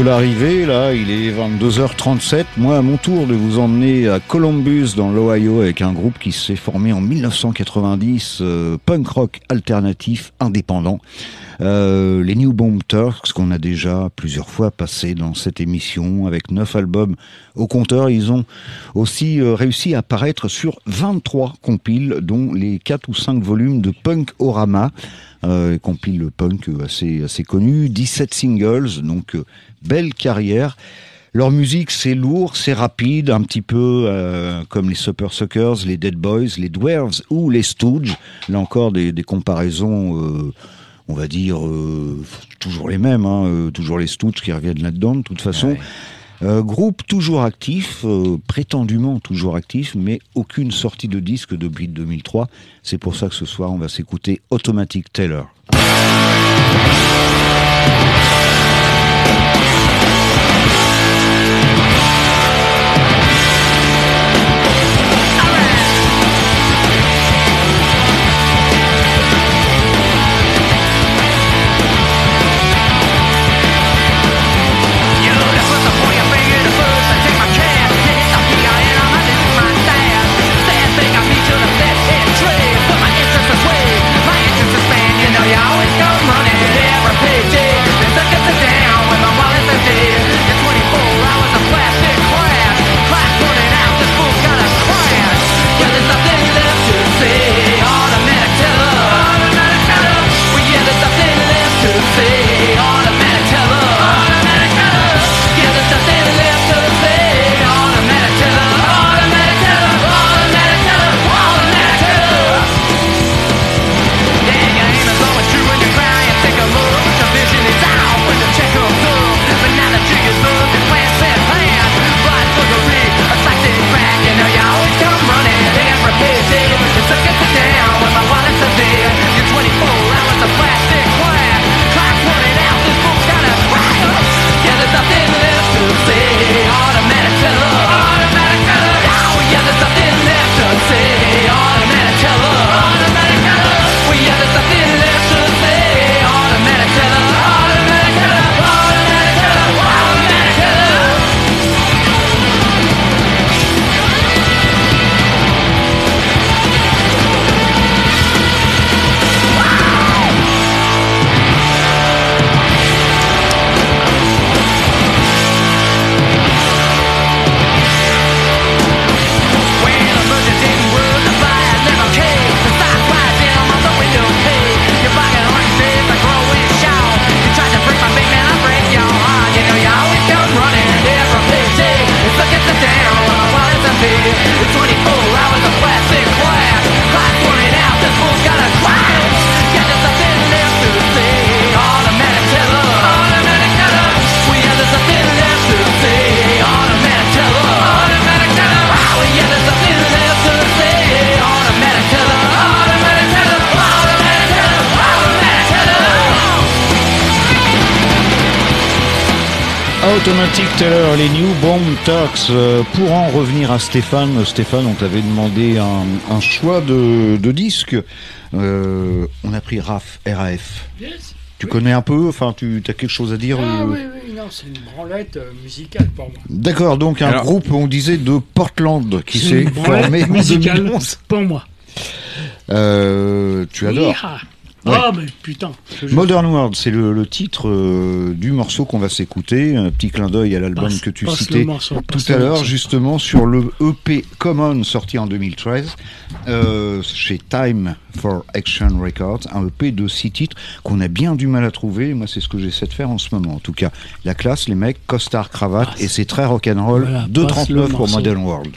De, l'arrivée, là, il est 22h37. Moi, à mon tour de vous emmener à Columbus, dans l'Ohio, avec un groupe qui s'est formé en 1990, euh, punk rock alternatif indépendant. Euh, les New Bomb Turks, qu'on a déjà plusieurs fois passé dans cette émission, avec neuf albums au compteur, ils ont aussi euh, réussi à apparaître sur 23 compiles, dont les 4 ou 5 volumes de Punk Orama, compile punk assez, assez connu, 17 singles, donc belle carrière. Leur musique, c'est lourd, c'est rapide, un petit peu euh, comme les Super Suckers, les Dead Boys, les Dwarves ou les Stooges. Là encore, des, des comparaisons, euh, on va dire, euh, toujours les mêmes, hein, toujours les Stooges qui reviennent là-dedans, de toute façon. Euh, groupe toujours actif, prétendument toujours actif, mais aucune sortie de disque depuis 2003. C'est pour ça que ce soir, on va s'écouter Automatic Taylor. Les New Bomb Turks. Euh, pour en revenir à Stéphane, Stéphane, on t'avait demandé un, un choix de, de disque. Euh, on a pris RAF, RAF. Yes. Tu connais un peu Enfin, tu as quelque chose à dire Ah euh oui, oui, non, c'est une branlette euh, musicale pour moi. D'accord, donc un Alors- groupe, on disait, de Portland qui C'est s'est une branlette formé en musicale 2011. pour moi. Euh, tu adores. Ouais. Ah, mais putain. Modern World, c'est le, le titre euh, du morceau qu'on va s'écouter. Un petit clin d'œil à l'album Passe- que tu passe citais le morceau, passe tout à l'heure, morceau. justement sur le EP Common sorti en 2013 euh, chez Time for Action Records, un EP de six titres qu'on a bien du mal à trouver. Moi, c'est ce que j'essaie de faire en ce moment. En tout cas, la classe, les mecs, costard, cravate, Passe. et c'est très rock'n'roll. Voilà, 2,39 passe le pour morceau. Modern World.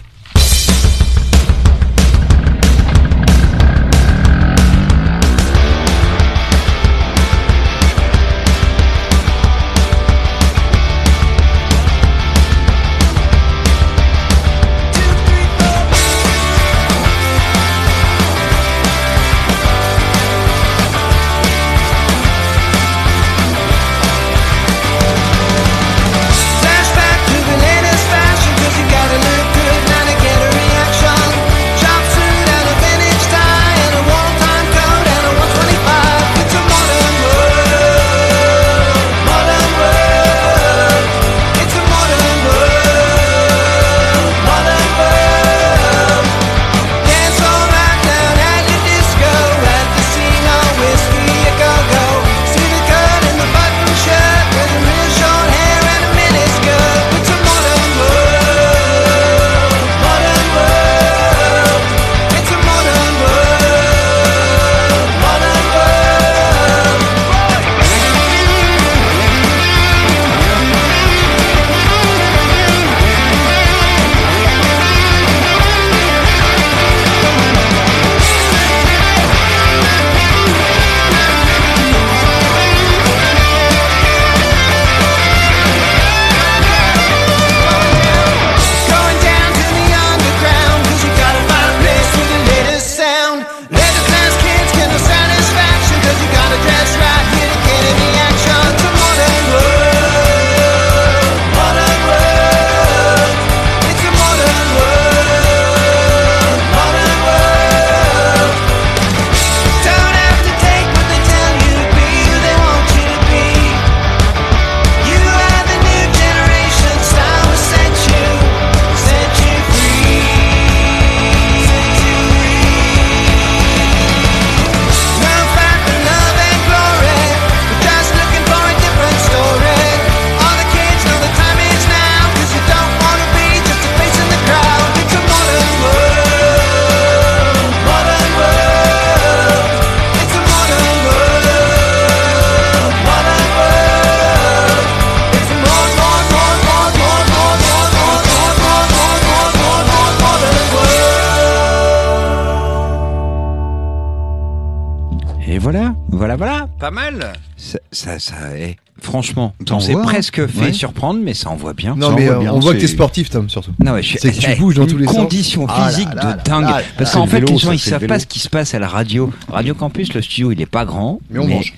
Ça, est. Franchement, on s'est hein. presque fait Ouais. surprendre, mais ça envoie bien. Non, Ça mais envoie euh, bien, on voit que t'es sportif, Tom, surtout. Non, ouais, je suis, C'est que tu eh, bouges dans tous les sens. condition Ah là physique là de dingue. là. Parce qu'en fait, vélo, les gens, ça, ils savent pas ce qui se passe à la radio. Radio Campus, le studio, il est pas grand. Mais on mange.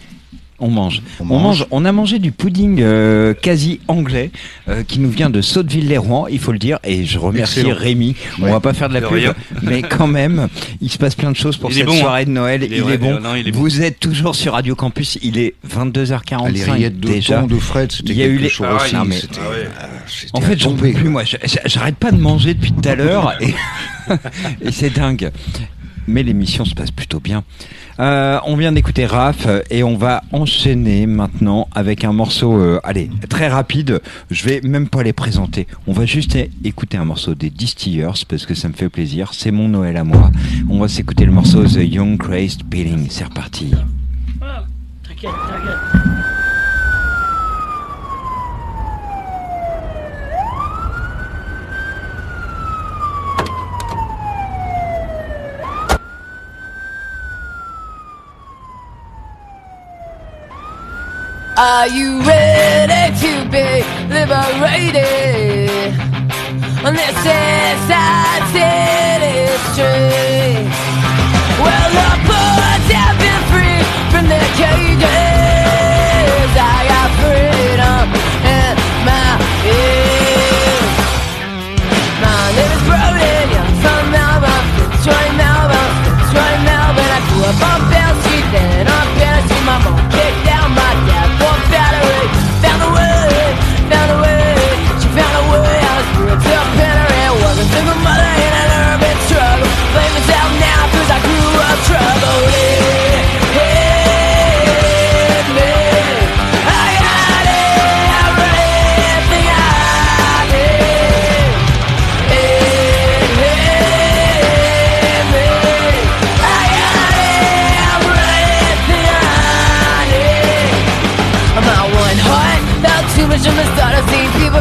On mange. On On, mange. mange. On a mangé du pudding euh, quasi anglais euh, qui nous vient de Sotteville-les-Rouen, il faut le dire. Et je remercie Excellent. Rémi. On Ouais. va pas faire de la pub, mais quand même, il se passe plein de choses pour Il cette bon, hein. soirée de Noël. Il Il est vrai, bon. non, il est bon. Vous êtes toujours sur Radio Campus. Il est Ah, les 22h45 rillettes déjà. de Fred, c'était Il y a eu les- chose Ah aussi. non, mais- c'était- Ah ouais. euh, c'était En fait, j'en peux plus, moi. J'arrête pas de manger depuis tout à l'heure et, et c'est dingue. Mais l'émission se passe plutôt bien. Euh, on vient d'écouter Raph euh, et on va enchaîner maintenant avec un morceau, euh, allez, très rapide. Je vais même pas les présenter. On va juste écouter un morceau des Distillers parce que ça me fait plaisir. C'est mon Noël à moi. On va s'écouter le morceau The Young Crazed Beating. C'est reparti. Ah, T'inquiète, t'inquiète. Are you ready to be liberated on this sad city street? Well, the birds have been free from their cages.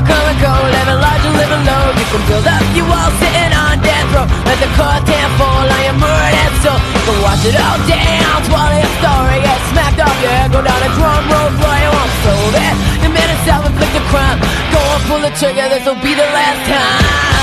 Come and go, living large and living low. You can build up your wall sitting on death row. Let the curtain fall on your murdered soul. You can watch it all down, swallow your story, get smacked off your head, go down a drum road, fly you won't solve it. You made a self-inflicted crime. Go and pull the trigger, this'll be the last time.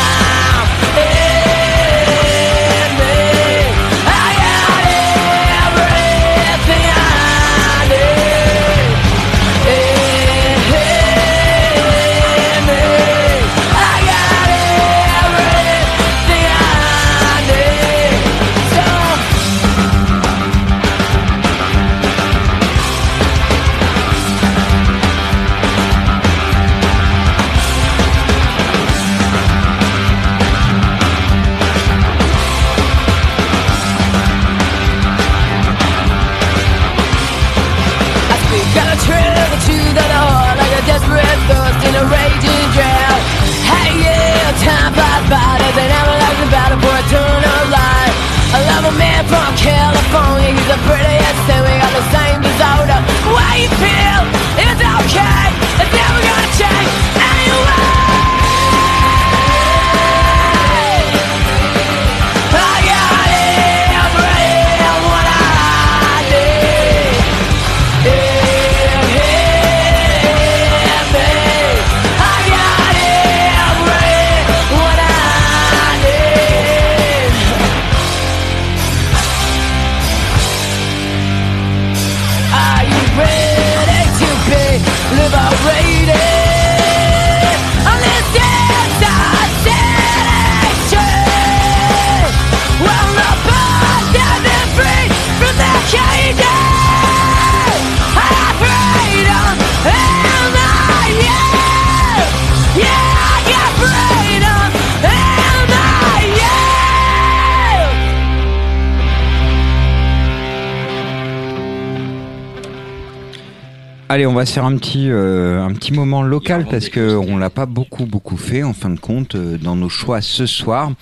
Va se faire un petit, euh, un petit moment local parce que on l'a pas beaucoup, beaucoup fait en fin de compte euh, dans nos choix ce soir.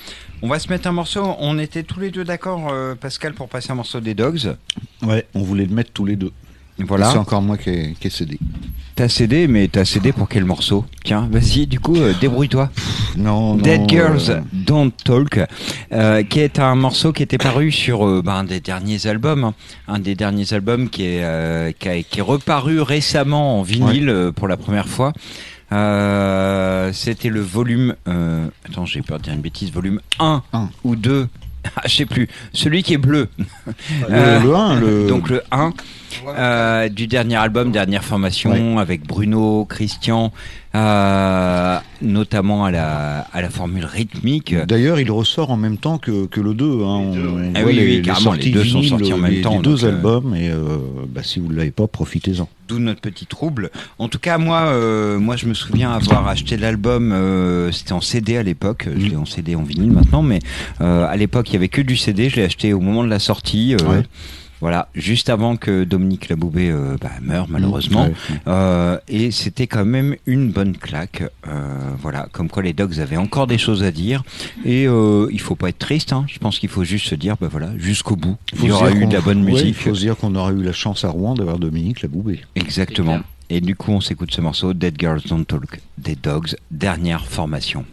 On va se mettre un morceau. On était tous les deux d'accord, euh, Pascal, pour passer un morceau des Dogs. Ouais, on voulait le mettre tous les deux. Voilà. C'est encore moi qui ai, qui ai cédé. T'as cédé, mais t'as cédé pour quel morceau? Tiens, vas-y, du coup, euh, débrouille-toi. Non, non, Dead Girls euh, Don't Talk, euh, qui est un morceau qui était paru sur ben, un des derniers albums, hein. un des derniers albums qui est, qui, a- qui est reparu récemment en vinyle pour la première fois. C'était le volume, attends, j'ai peur de dire une bêtise, volume 1 Un. ou 2. Ah, je sais plus. Celui qui est bleu. Le, Euh, le 1, le... Donc le 1 euh, du dernier album, dernière formation, avec Bruno, Christian, euh, notamment à la, à la formule rythmique. D'ailleurs, il ressort en même temps que, que le 2. Hein. On, on Ah oui, les, oui, les les sorties deux sont sortis en même les- temps, Les deux euh, albums, et euh, bah, si vous ne l'avez pas, profitez-en. D'où notre petit trouble. En tout cas, moi, euh, moi, je me souviens avoir acheté l'album. euh, C'était en CD à l'époque. Je l'ai en CD en vinyle maintenant, mais euh, à l'époque, il y avait que du CD. Je l'ai acheté au moment de la sortie. euh, Ouais. Voilà, juste avant que Dominique Laboubé euh, bah, meure malheureusement. Ouais. Euh, et c'était quand même une bonne claque. Euh, voilà, comme quoi les Dogs avaient encore des choses à dire. Et euh, il faut pas être triste. Hein. Je pense qu'il faut juste se dire, bah voilà, jusqu'au bout, Faut il y aura eu de la bonne musique. Il faut se dire qu'on aura eu la chance à Rouen d'avoir Dominique Laboubé. Exactement. Et du coup, on s'écoute ce morceau, Dead Girls Don't Talk, des Dogs, dernière formation.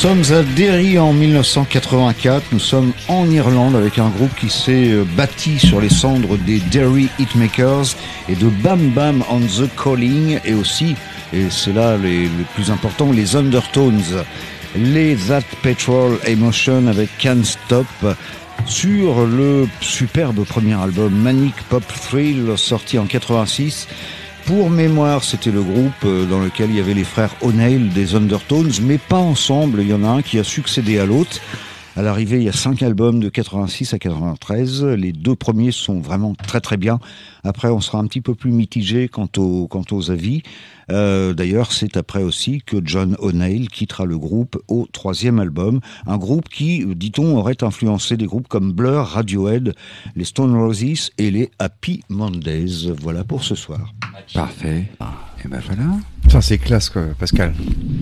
Sommes à Derry en 1984. Nous sommes en Irlande avec un groupe qui s'est euh, bâti sur les cendres des Derry Hitmakers et de Bam Bam on the Calling et aussi, et c'est là le plus important, les Undertones. Les That Petrol Emotion avec Can't Stop sur le superbe premier album Manic Pop Thrill sorti en 86. Pour mémoire, c'était le groupe euh, dans lequel il y avait les frères O'Neill des Undertones, mais pas ensemble. Il y en a un qui a succédé à l'autre. À l'arrivée, il y a cinq albums de 86 à 93. Les deux premiers sont vraiment très très bien. Après, on sera un petit peu plus mitigé quant aux, quant aux avis. Euh, D'ailleurs, c'est après aussi que John O'Neill quittera le groupe au troisième album. Un groupe qui, dit-on, aurait influencé des groupes comme Blur, Radiohead, les Stone Roses et les Happy Mondays. Voilà pour ce soir. Parfait. Et ben voilà. Putain, c'est classe, quoi, Pascal.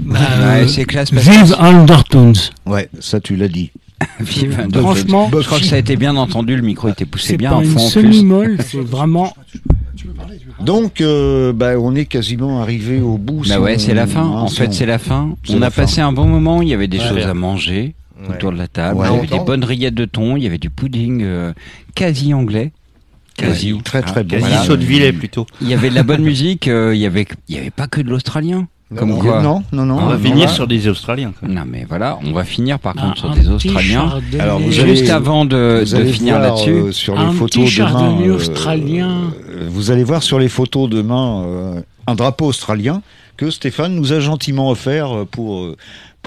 Euh, Ouais, c'est classe. Pascal. Vive Undertones. Ouais, ça tu l'as dit. Vive un Franchement, je crois que ça a été bien entendu. Le micro était poussé c'est bien pas en une fond plus. semi-molle, c'est vraiment. Donc, euh, bah, on est quasiment arrivé au bout. Bah ouais, c'est la fin. hein, En fait, on- c'est la fin. C'est On la a fin. passé un bon moment. Il y avait des Ouais. choses à manger autour de la table. Ouais. il y avait des bonnes rillettes de thon. Il y avait du pudding euh, quasi anglais. Quasi. Ouais, très très bon. Quasi Voilà. saut de Villers plutôt. Il y avait de la bonne musique. euh, il y avait, il y avait pas que de l'australien. Comme non, quoi. Non, non, non. On va non, finir sur des Australiens. quoi. Non mais voilà, on va finir par un- contre sur des Australiens. chardonnay. Alors, vous Juste allez- avant de, Vous de allez finir voir, là-dessus, euh, sur les Un photos demain. euh, australien. euh, vous allez voir sur les photos demain euh, un drapeau australien que Stéphane nous a gentiment offert pour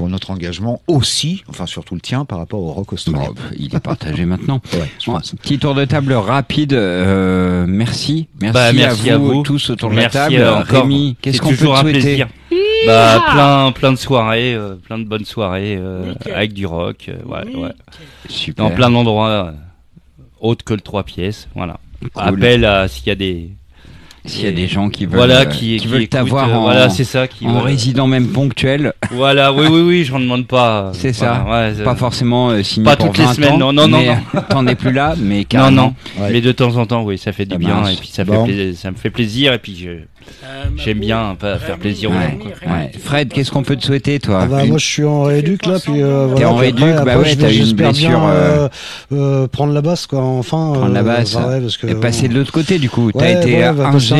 pour notre engagement aussi, enfin surtout le tien par rapport au rock australien. Bon, il est partagé maintenant. Ouais, Bon, petit tour de table rapide. euh, merci, merci, Bah, merci à, à vous, vous. tous autour de la table. euh, encore. Rémi, qu'est-ce C'est qu'on peut toujours te un souhaiter plaisir. Bah, plein, plein de soirées, euh, plein de bonnes soirées euh, avec du rock, euh, ouais, ouais. Super. dans plein d'endroits euh, autres que le 3 pièces. Voilà. Cool. Appel à s'il y a des S'il y a des gens qui veulent, voilà euh, qui, qui veulent t'avoir euh, en, voilà c'est ça qui en veulent- résident même ponctuel, Voilà, oui oui oui, j'en demande pas. C'est ça. Ouais, pas euh, forcément euh, signé Pas pour toutes les 20 semaines, ans, non, non, non, T'en es plus là, mais Non carrément. non, Ouais. mais de temps en temps oui, ça fait du bien et puis ça Bon. fait plaisir, ça me fait plaisir et puis je j'aime bien pas faire plaisir aux Ouais, gens. quoi. ouais. Fred, qu'est-ce qu'on peut te souhaiter, toi Ah bah, Une- moi je suis en rééduc là puis euh, T'es en rééduc, bah ouais, t'as une blessure, euh, euh, euh, prendre la basse quoi enfin Prendre la euh, basse. bah ouais, parce que Et passer de l'autre côté, du coup. T'as été ouais,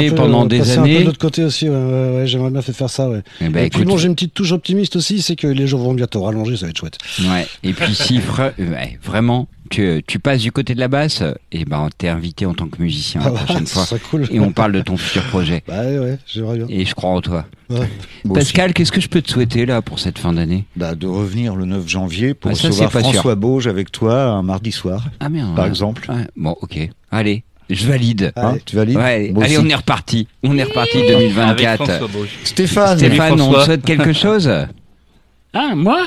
peu, pendant euh, des passer un peu de années. l'autre côté aussi ouais, ouais, ouais, j'aimerais bien faire ça ouais. Eh ben, et puis écoute, bon j'ai une petite touche optimiste aussi c'est que les jours vont bientôt rallonger ça va être chouette Ouais. Et puis si vra- ouais, vraiment tu, tu passes du côté de la basse, et ben t'es invité en tant que musicien la Ah, prochaine fois. cool Et on parle de ton futur projet. bah ouais, j'aimerais bien Et je crois en toi. Ouais. Pascal, qu'est-ce que je peux te souhaiter là pour cette fin d'année? Bah, de revenir le 9 janvier pour Ah, ça, recevoir sûr. François Bauge avec toi un mardi soir, Ah merde. par ouais. exemple. Ouais. Bon, ok. Allez, je valide. Hein, Allez. tu valides Ouais, allez, on est reparti. On est reparti Avec 2024. François Bauge. Stéphane, Stéphane, on souhaite quelque chose Ah, moi?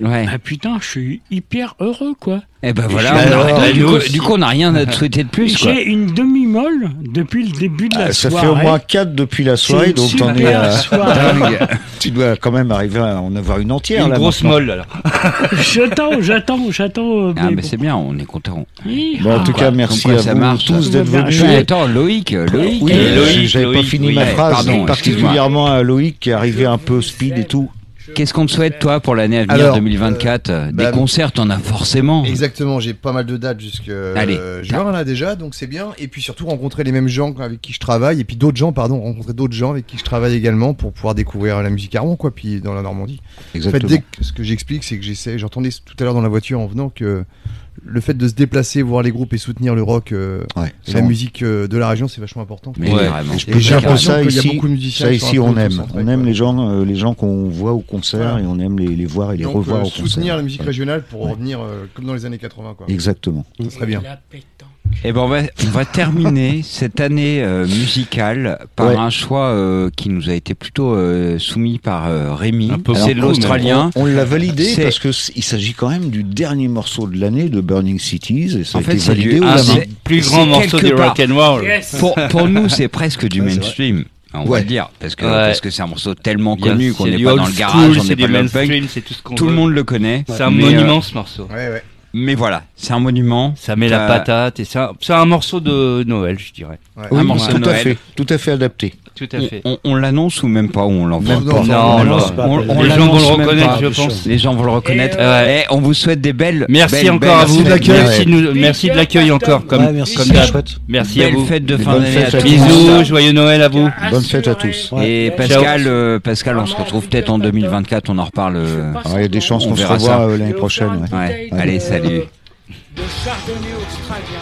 Ouais. Ah putain, je suis hyper heureux, quoi. Eh ben voilà, on a- du, coup, aussi. du coup, on n'a rien à te souhaiter de plus. Quoi. J'ai une demi-molle depuis le début de la Ah, ça soirée. fait au moins 4 depuis la soirée, donc t'en es à... soirée. Dingue. Tu dois quand même arriver à en avoir une entière Une là. grosse maintenant. molle alors. J'attends, j'attends, j'attends. euh, Ah, mais mais bon. c'est bien, on est content. Oui. Bon, en tout Ah, cas, merci quoi à ça vous marche, tous d'être Tout venus. Mais attends, Loïc, Loïc. Oui, Euh, Loïc, j'avais pas fini ma phrase, pardon, particulièrement à Loïc qui est arrivé un peu speed et tout. Qu'est-ce qu'on te souhaite, toi, pour l'année à venir Alors, 2024 Des bah, concerts, t'en as forcément. Exactement, j'ai pas mal de dates jusque Allez. euh, juin là déjà, donc c'est bien. Et puis surtout rencontrer les mêmes gens avec qui je travaille, et puis d'autres gens, pardon, rencontrer d'autres gens avec qui je travaille également pour pouvoir découvrir la musique à Rouen, quoi, puis dans la Normandie. En fait, Exactement. dès que, ce que j'explique, c'est que j'essaie, j'entendais tout à l'heure dans la voiture en venant que le fait de se déplacer, voir les groupes et soutenir le rock euh, Ouais, et ça, la musique euh, de la région, c'est vachement important. Mais Ouais. Et je Et peux j'ai l'impression ça qu'il y a ici, beaucoup de musiciens ça qui sont ici on aime. On aime les gens, euh, les gens qu'on voit au concert et on aime les, les voir et les Donc, revoir euh, au concert. soutenir la musique Ouais. régionale pour revenir euh, comme dans les années 80, quoi. Exactement. Ça serait bien. Pétanque. Eh ben, on va, on va terminer cette année euh, musicale par Ouais. un choix euh, qui nous a été plutôt euh, soumis par euh, Rémi. C'est l'Australien. On l'a validé C'est- parce que c- il s'agit quand même du dernier morceau de l'année de Burning Cities et ça En a fait, été c'est validé du- ah, Plus grand morceau du rock and roll. Yes. Pour, pour nous, c'est presque du mainstream. On va le dire, parce que Ouais. parce que c'est un morceau tellement Bien, connu qu'on n'est pas dans le school, garage, on c'est n'est pas dans le punk. mainstream, c'est tout ce qu'on Tout le monde le connaît. C'est un euh, monument ce morceau. Ouais, ouais. Mais voilà, c'est un monument. Ça met la Euh, patate et ça, c'est un morceau de Noël, je dirais. Ouais. Un Oui, morceau de tout à Noël. fait, tout à fait adapté. Tout à On, fait. on- on l'annonce ou même pas ou on l'envoie Non, pas. non, l'annonce pas, on, pas on les gens vont le reconnaître, pas. je pense. Les gens vont le reconnaître. Et, euh, Eh, on vous souhaite des belles. Merci belles, encore belles à vous. de l'accueil. Merci, de nous- merci de l'accueil encore, comme, Ouais, merci, comme. Merci à vous. fêtes de fin d'année. Bisous, joyeux Noël à vous. Bonne fête à tous. Et. Pascal, euh, Pascal, on se retrouve peut-être en 2024. On en reparle. euh, il y a des chances On qu'on se ça. euh, l'année prochaine. Allez, salut. De chardonnay australien.